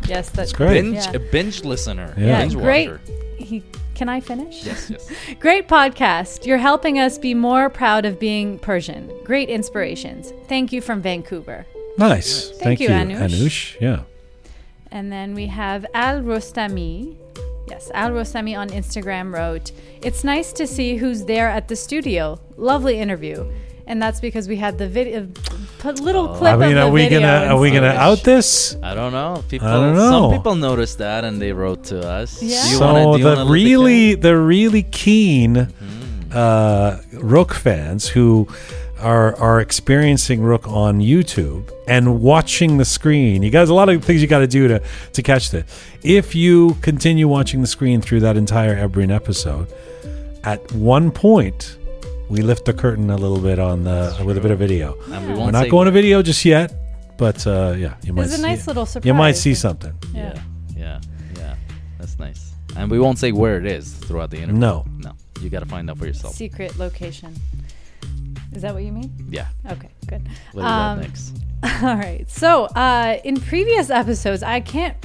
Yes, that's That's great. Binge, Yeah. a binge listener. Yeah. Yeah, binge great. He, can I finish? Yes, yes. [LAUGHS] Great podcast. You're helping us be more proud of being Persian. Great inspirations. Thank you from Vancouver. Nice. Thank, you, anush Anush. Yeah. And then we have Al Rostami. Yes, Al Rostami on Instagram wrote, It's nice to see who's there at the studio. Lovely interview. And that's because we had the video, put little clip I mean, of are the we video gonna are we gonna out this? I don't know. People, don't know. Some people noticed that and they wrote to us. Yeah. Do you so wanna- do the let really cat- the really keen Hmm. uh, Roqe fans who are are experiencing Roqe on YouTube and watching the screen. You guys, a lot of things you got to do to to catch this. If you continue watching the screen through that entire Ebrin episode, at one point we lift the curtain a little bit on the with a bit of video. And we We're won't going to video just yet, but uh, yeah, you might. It's a see nice it. little surprise. You might see something. Yeah. Yeah, yeah, that's nice. And we won't say where it is throughout the interview. No. no, you got to find out for yourself. Secret location. Is that what you mean? Yeah, Okay, good. little Um, rednecks. [LAUGHS] All right. So, uh, in previous episodes, I can't,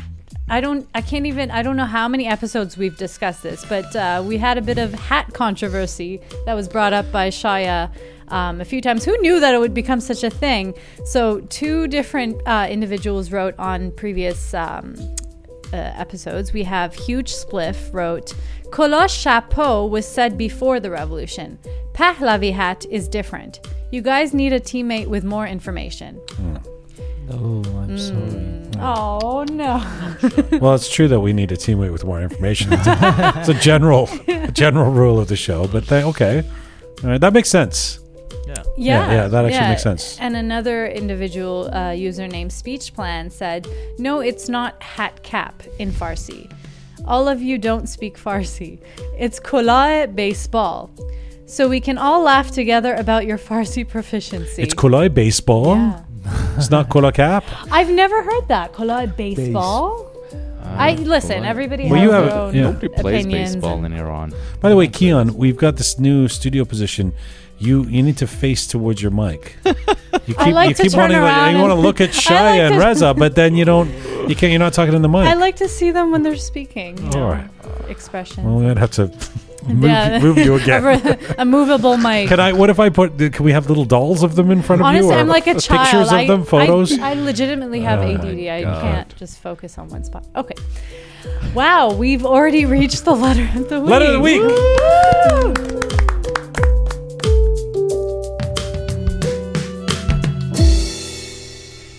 I don't, I can't even, I don't know how many episodes we've discussed this, but uh, we had a bit of hat controversy that was brought up by Shaya um, a few times. Who knew that it would become such a thing? So, two different uh, individuals wrote on previous. Um, uh, episodes, we have Huge Spliff wrote, Kola chapeau was said before the revolution. Pahlavi hat is different. You guys need a teammate with more information. Oh, I'm sorry. Oh no. [LAUGHS] Well, it's true that we need a teammate with more information. It's a, it's a general, a general rule of the show. But they, okay, all right, that makes sense. Yeah, Yeah, yeah, that actually makes sense. And another individual uh, user named Speechplan said, No, it's not hat cap in Farsi. All of you don't speak Farsi. It's kolai baseball. So we can all laugh together about your Farsi proficiency. It's Kolai baseball. Yeah. [LAUGHS] It's not Kola cap. I've never heard that. Kolai baseball? I listen, everybody Well, has you their have- own yeah. nobody plays baseball in Iran. By the way, Keon, we've got this new studio position. You you need to face towards your mic. [LAUGHS] You keep, I like you to keep turn wanting like, you want to and- look at [LAUGHS] I Shaya like and to- Reza, [LAUGHS] but then you don't. You can't. You're not talking in the mic. I like to see them when they're speaking. You know, All right. Expressions. Well, we'd have to move, Yeah. move you again. a movable mic. Can I? What if I put? Can we have little dolls of them in front of Honestly, you? or I'm like a child. Pictures of I, them, photos. I, I legitimately have Oh ADD. I God. can't just focus on one spot. Okay. Wow, we've already reached the letter of the week. Letter of the week. Woo!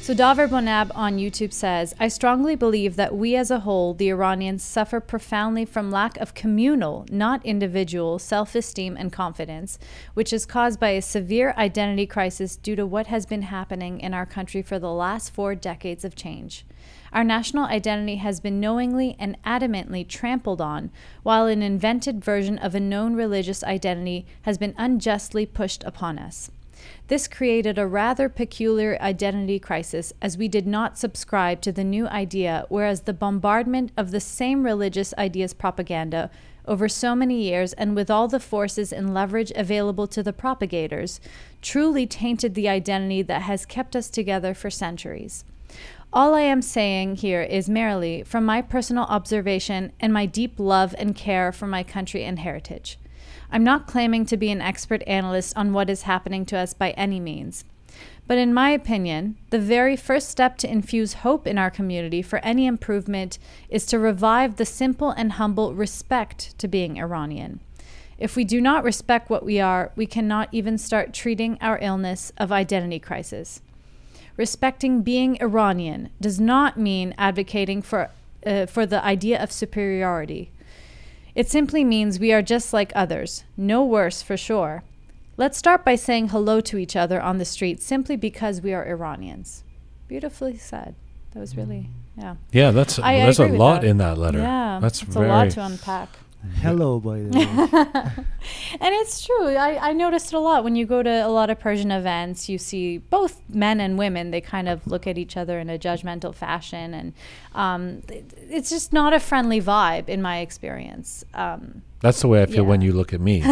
So Daver Bonab on YouTube says, I strongly believe that we as a whole, the Iranians, suffer profoundly from lack of communal, not individual, self esteem and confidence, which is caused by a severe identity crisis due to what has been happening in our country for the last four decades of change. Our national identity has been knowingly and adamantly trampled on, while an invented version of a known religious identity has been unjustly pushed upon us. This created a rather peculiar identity crisis as we did not subscribe to the new idea, whereas the bombardment of the same religious ideas propaganda over so many years and with all the forces and leverage available to the propagators truly tainted the identity that has kept us together for centuries. All I am saying here is merely from my personal observation and my deep love and care for my country and heritage. I'm not claiming to be an expert analyst on what is happening to us by any means. But in my opinion, the very first step to infuse hope in our community for any improvement is to revive the simple and humble respect to being Iranian. If we do not respect what we are, we cannot even start treating our illness of identity crisis. Respecting being Iranian does not mean advocating for, uh, for the idea of superiority. It simply means we are just like others, no worse for sure. Let's start by saying hello to each other on the street simply because we are Iranians. Beautifully said. That was really, mm. yeah. Yeah, that's I- I there's a lot that. in that letter. Yeah, that's it's very a lot to unpack. Hello, by the [LAUGHS] way. And it's true. I, I noticed it a lot when you go to a lot of Persian events. You see both men and women. They kind of look at each other in a judgmental fashion, and um, it- it's just not a friendly vibe in my experience. Um, That's the way I feel when you look at me. [LAUGHS]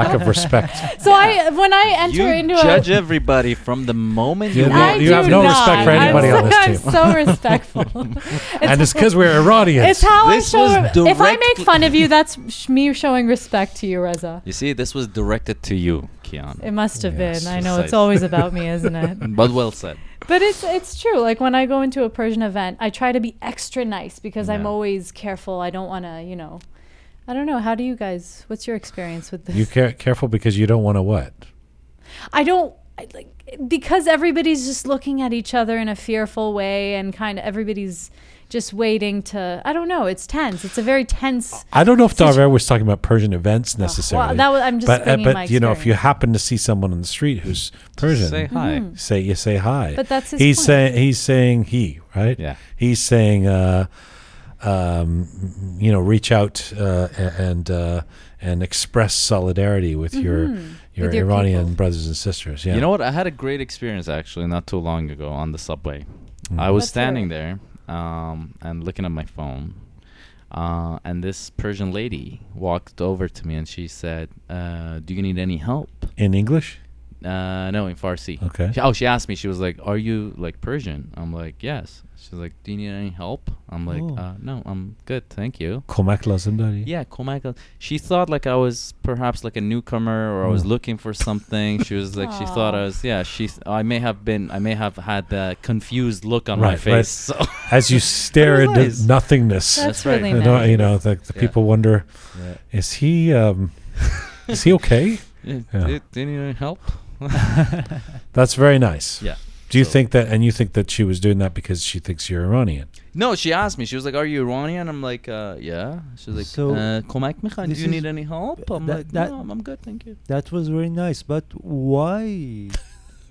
Lack of respect. so I, when I enter into You into judge a, everybody from the moment you Yeah, walk I you have no not. respect for I'm anybody so, on this team. I'm so respectful. [LAUGHS] and it's because we're Iranians. It's how This I show. was If I make fun of you, that's sh- me showing respect to you, Reza. You see, this was directed to you, Kian. It must have Yes, been. I know it's always about me, isn't it? [LAUGHS] But well said. But it's it's true. Like when I go into a Persian event, I try to be extra nice because I'm always careful. I don't want to, you know. I don't know. How do you guys? What's your experience with this? you care, careful because you don't want to what? I don't I, like because everybody's just looking at each other in a fearful way, and kind of everybody's just waiting to. I don't know. It's tense. It's a very tense. I don't know if Situ- Darver was talking about Persian events necessarily. Well that was- I'm just but uh, but my you know, if you happen to see someone on the street who's Persian, Say hi. Mhm. say you say hi. But that's his he's point. saying he's saying he right. Yeah. He's saying, uh, um, you know, reach out uh, and uh, and express solidarity with your Mhm. your With your Iranian people. brothers and sisters. Yeah. You know what? I had a great experience actually not too long ago on the subway. Mm. I was Let's standing it. there um, and looking at my phone. Uh, and this Persian lady walked over to me and she said, uh, "Do you need any help?" in English uh, no, in Farsi. Okay. She, oh, she asked me. She was like, "Are you like Persian?" I'm like, "Yes." She's like, "Do you need any help?" I'm like, oh. uh, "No, I'm good, thank you." Komakla zindari. Yeah, komakla. She thought like I was perhaps like a newcomer or. I was oh. looking for something. she was like, Aww. she thought I was. Yeah, she. I may have been. I may have had the confused look on right, my face. Right. [LAUGHS] So As you stare into nice. nothingness. That's, That's right. Really you, know, you know, the, the yeah. people wonder, yeah. is he? Um, is he okay? [LAUGHS] Yeah. Do you need any help? [LAUGHS] That's very nice. Yeah. Do you So- think that, and you think that she was doing that because she thinks you're Iranian? No, she asked me. She was like, "Are you Iranian?" I'm like, uh, "Yeah." She was like, So, uh, "Komak mikhan? Do you need any help?" I'm that- like, that- "No, I'm, I'm good, thank you." That was very nice, but why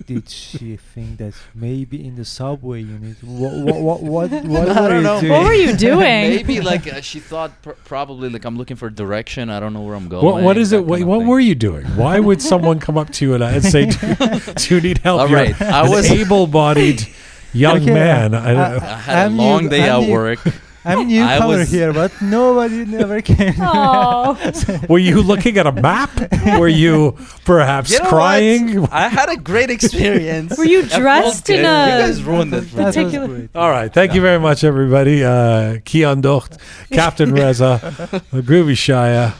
did she think that maybe in the subway you need what what what what, [LAUGHS] what I were don't you know. doing? What were you [LAUGHS] doing? Maybe like uh, she thought pr- probably like I'm looking for direction. I don't know where I'm going. What, what is that it? What, what thing. were you doing? Why would someone come up to you and, and say, do, [LAUGHS] "Do you need help?" All You're right, I was- able-bodied young Okay, man. uh, I don't- I had a I'm long new- day I'm at new. work. [LAUGHS] I'm I newcomer was- here, but nobody never [LAUGHS] came. Oh, [LAUGHS] were you looking at a map? Were you perhaps You know crying? what? I had a great experience. Were you dressed in a- You guys ruined it. for me. That was Particular- great. All right. Thank you very much, everybody. Uh, Kian Docht, Captain Reza, the Groovy Shia.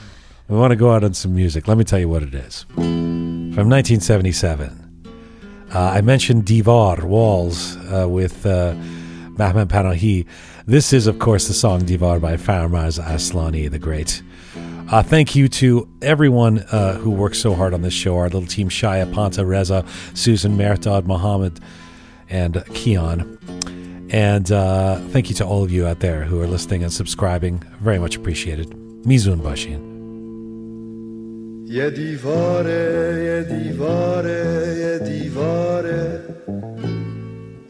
We want to go out on some music. Let me tell you what it is. From 1977. Uh, I mentioned Divar, Walls, uh, with uh, Mehmet Panahi. This is, of course, the song Divar by Faramarz Aslani the Great. Uh, thank you to everyone uh, who works so hard on this show our little team Shia, Panta, Reza, Susan, Merdad, Mohammed, and Keon. And uh, thank you to all of you out there who are listening and subscribing. Very much appreciated. Mizun Bashin. یه دیواره یه دیواره یه دیواره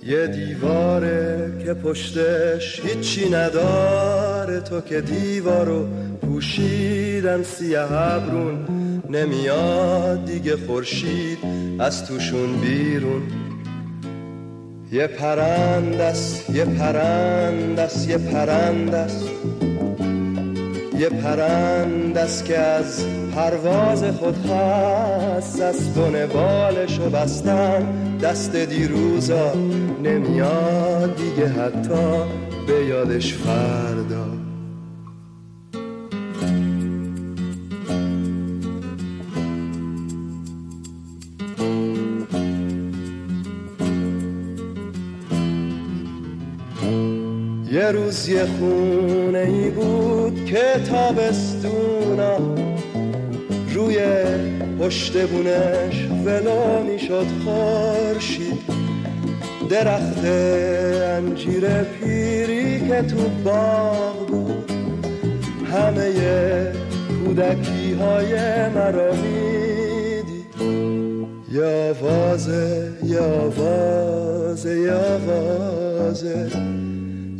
یه دیواره که پشتش هیچی نداره. تو که دیوارو پوشیدن سیاه ابرون نمیاد دیگه خورشید از توشون بیرون. یه پرندست یه پرندست یه پرندست یه پرندست که از پرواز خود هست از بن بالشو بستن. دست دیروزا نمیاد دیگه حتی به یادش فردا. یه روز یه خونه ای بود که تابستونا روی پشت بونش ولو می‌شد خورشید. درخت انجیر پیری که تو باغ بود. همه کودکی های مرا می‌دید. آوازه یه آوازه یه آوازه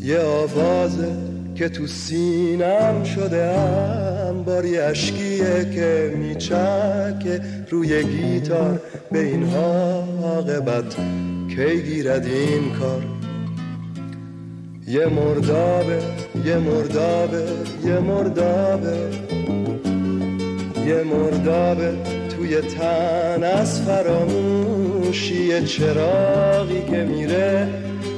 یه آوازه که تو سینم شده هم باری اشکیه که میچکه روی گیتار. به این عاقبت کی گیرد این کار؟ یه مردابه یه مردابه یه مردابه. یه مردابه توی تن از فراموشی چراغی که میره.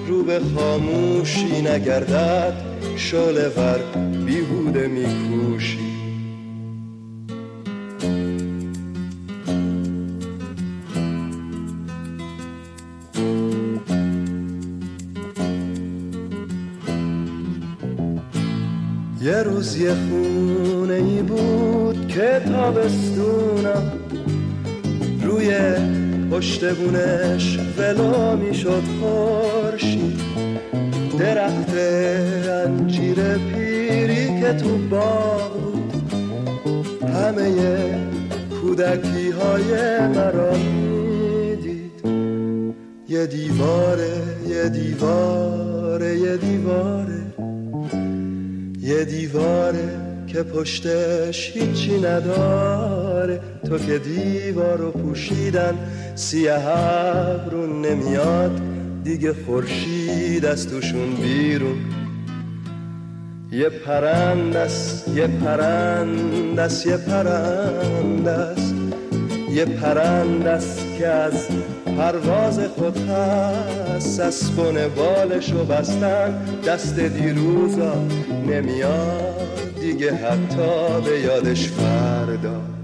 رو به خاموشی نگردد شله ور بیهوده میکوشی. یه روز یه خونه ای بود که تابستونم روی پشت بونش ولو می‌شد خورشید. درخت انجیر پیری که تو باغ بود. همه کودکی های مرا می‌دید. یه دیواره یه دیواره یه دیواره. یه دیواره که پشتش هیچی نداره. تو که دیوار رو پوشیدن سیه ابرون نمیاد. دیگه خورشید از توشون بیرون. یه پرندس یه پرندس یه پرندس یه پرندس که از پرواز خود هست. از بالشو بستن دست دیروزا نمیاد. دیگه حتی به یادش فردا.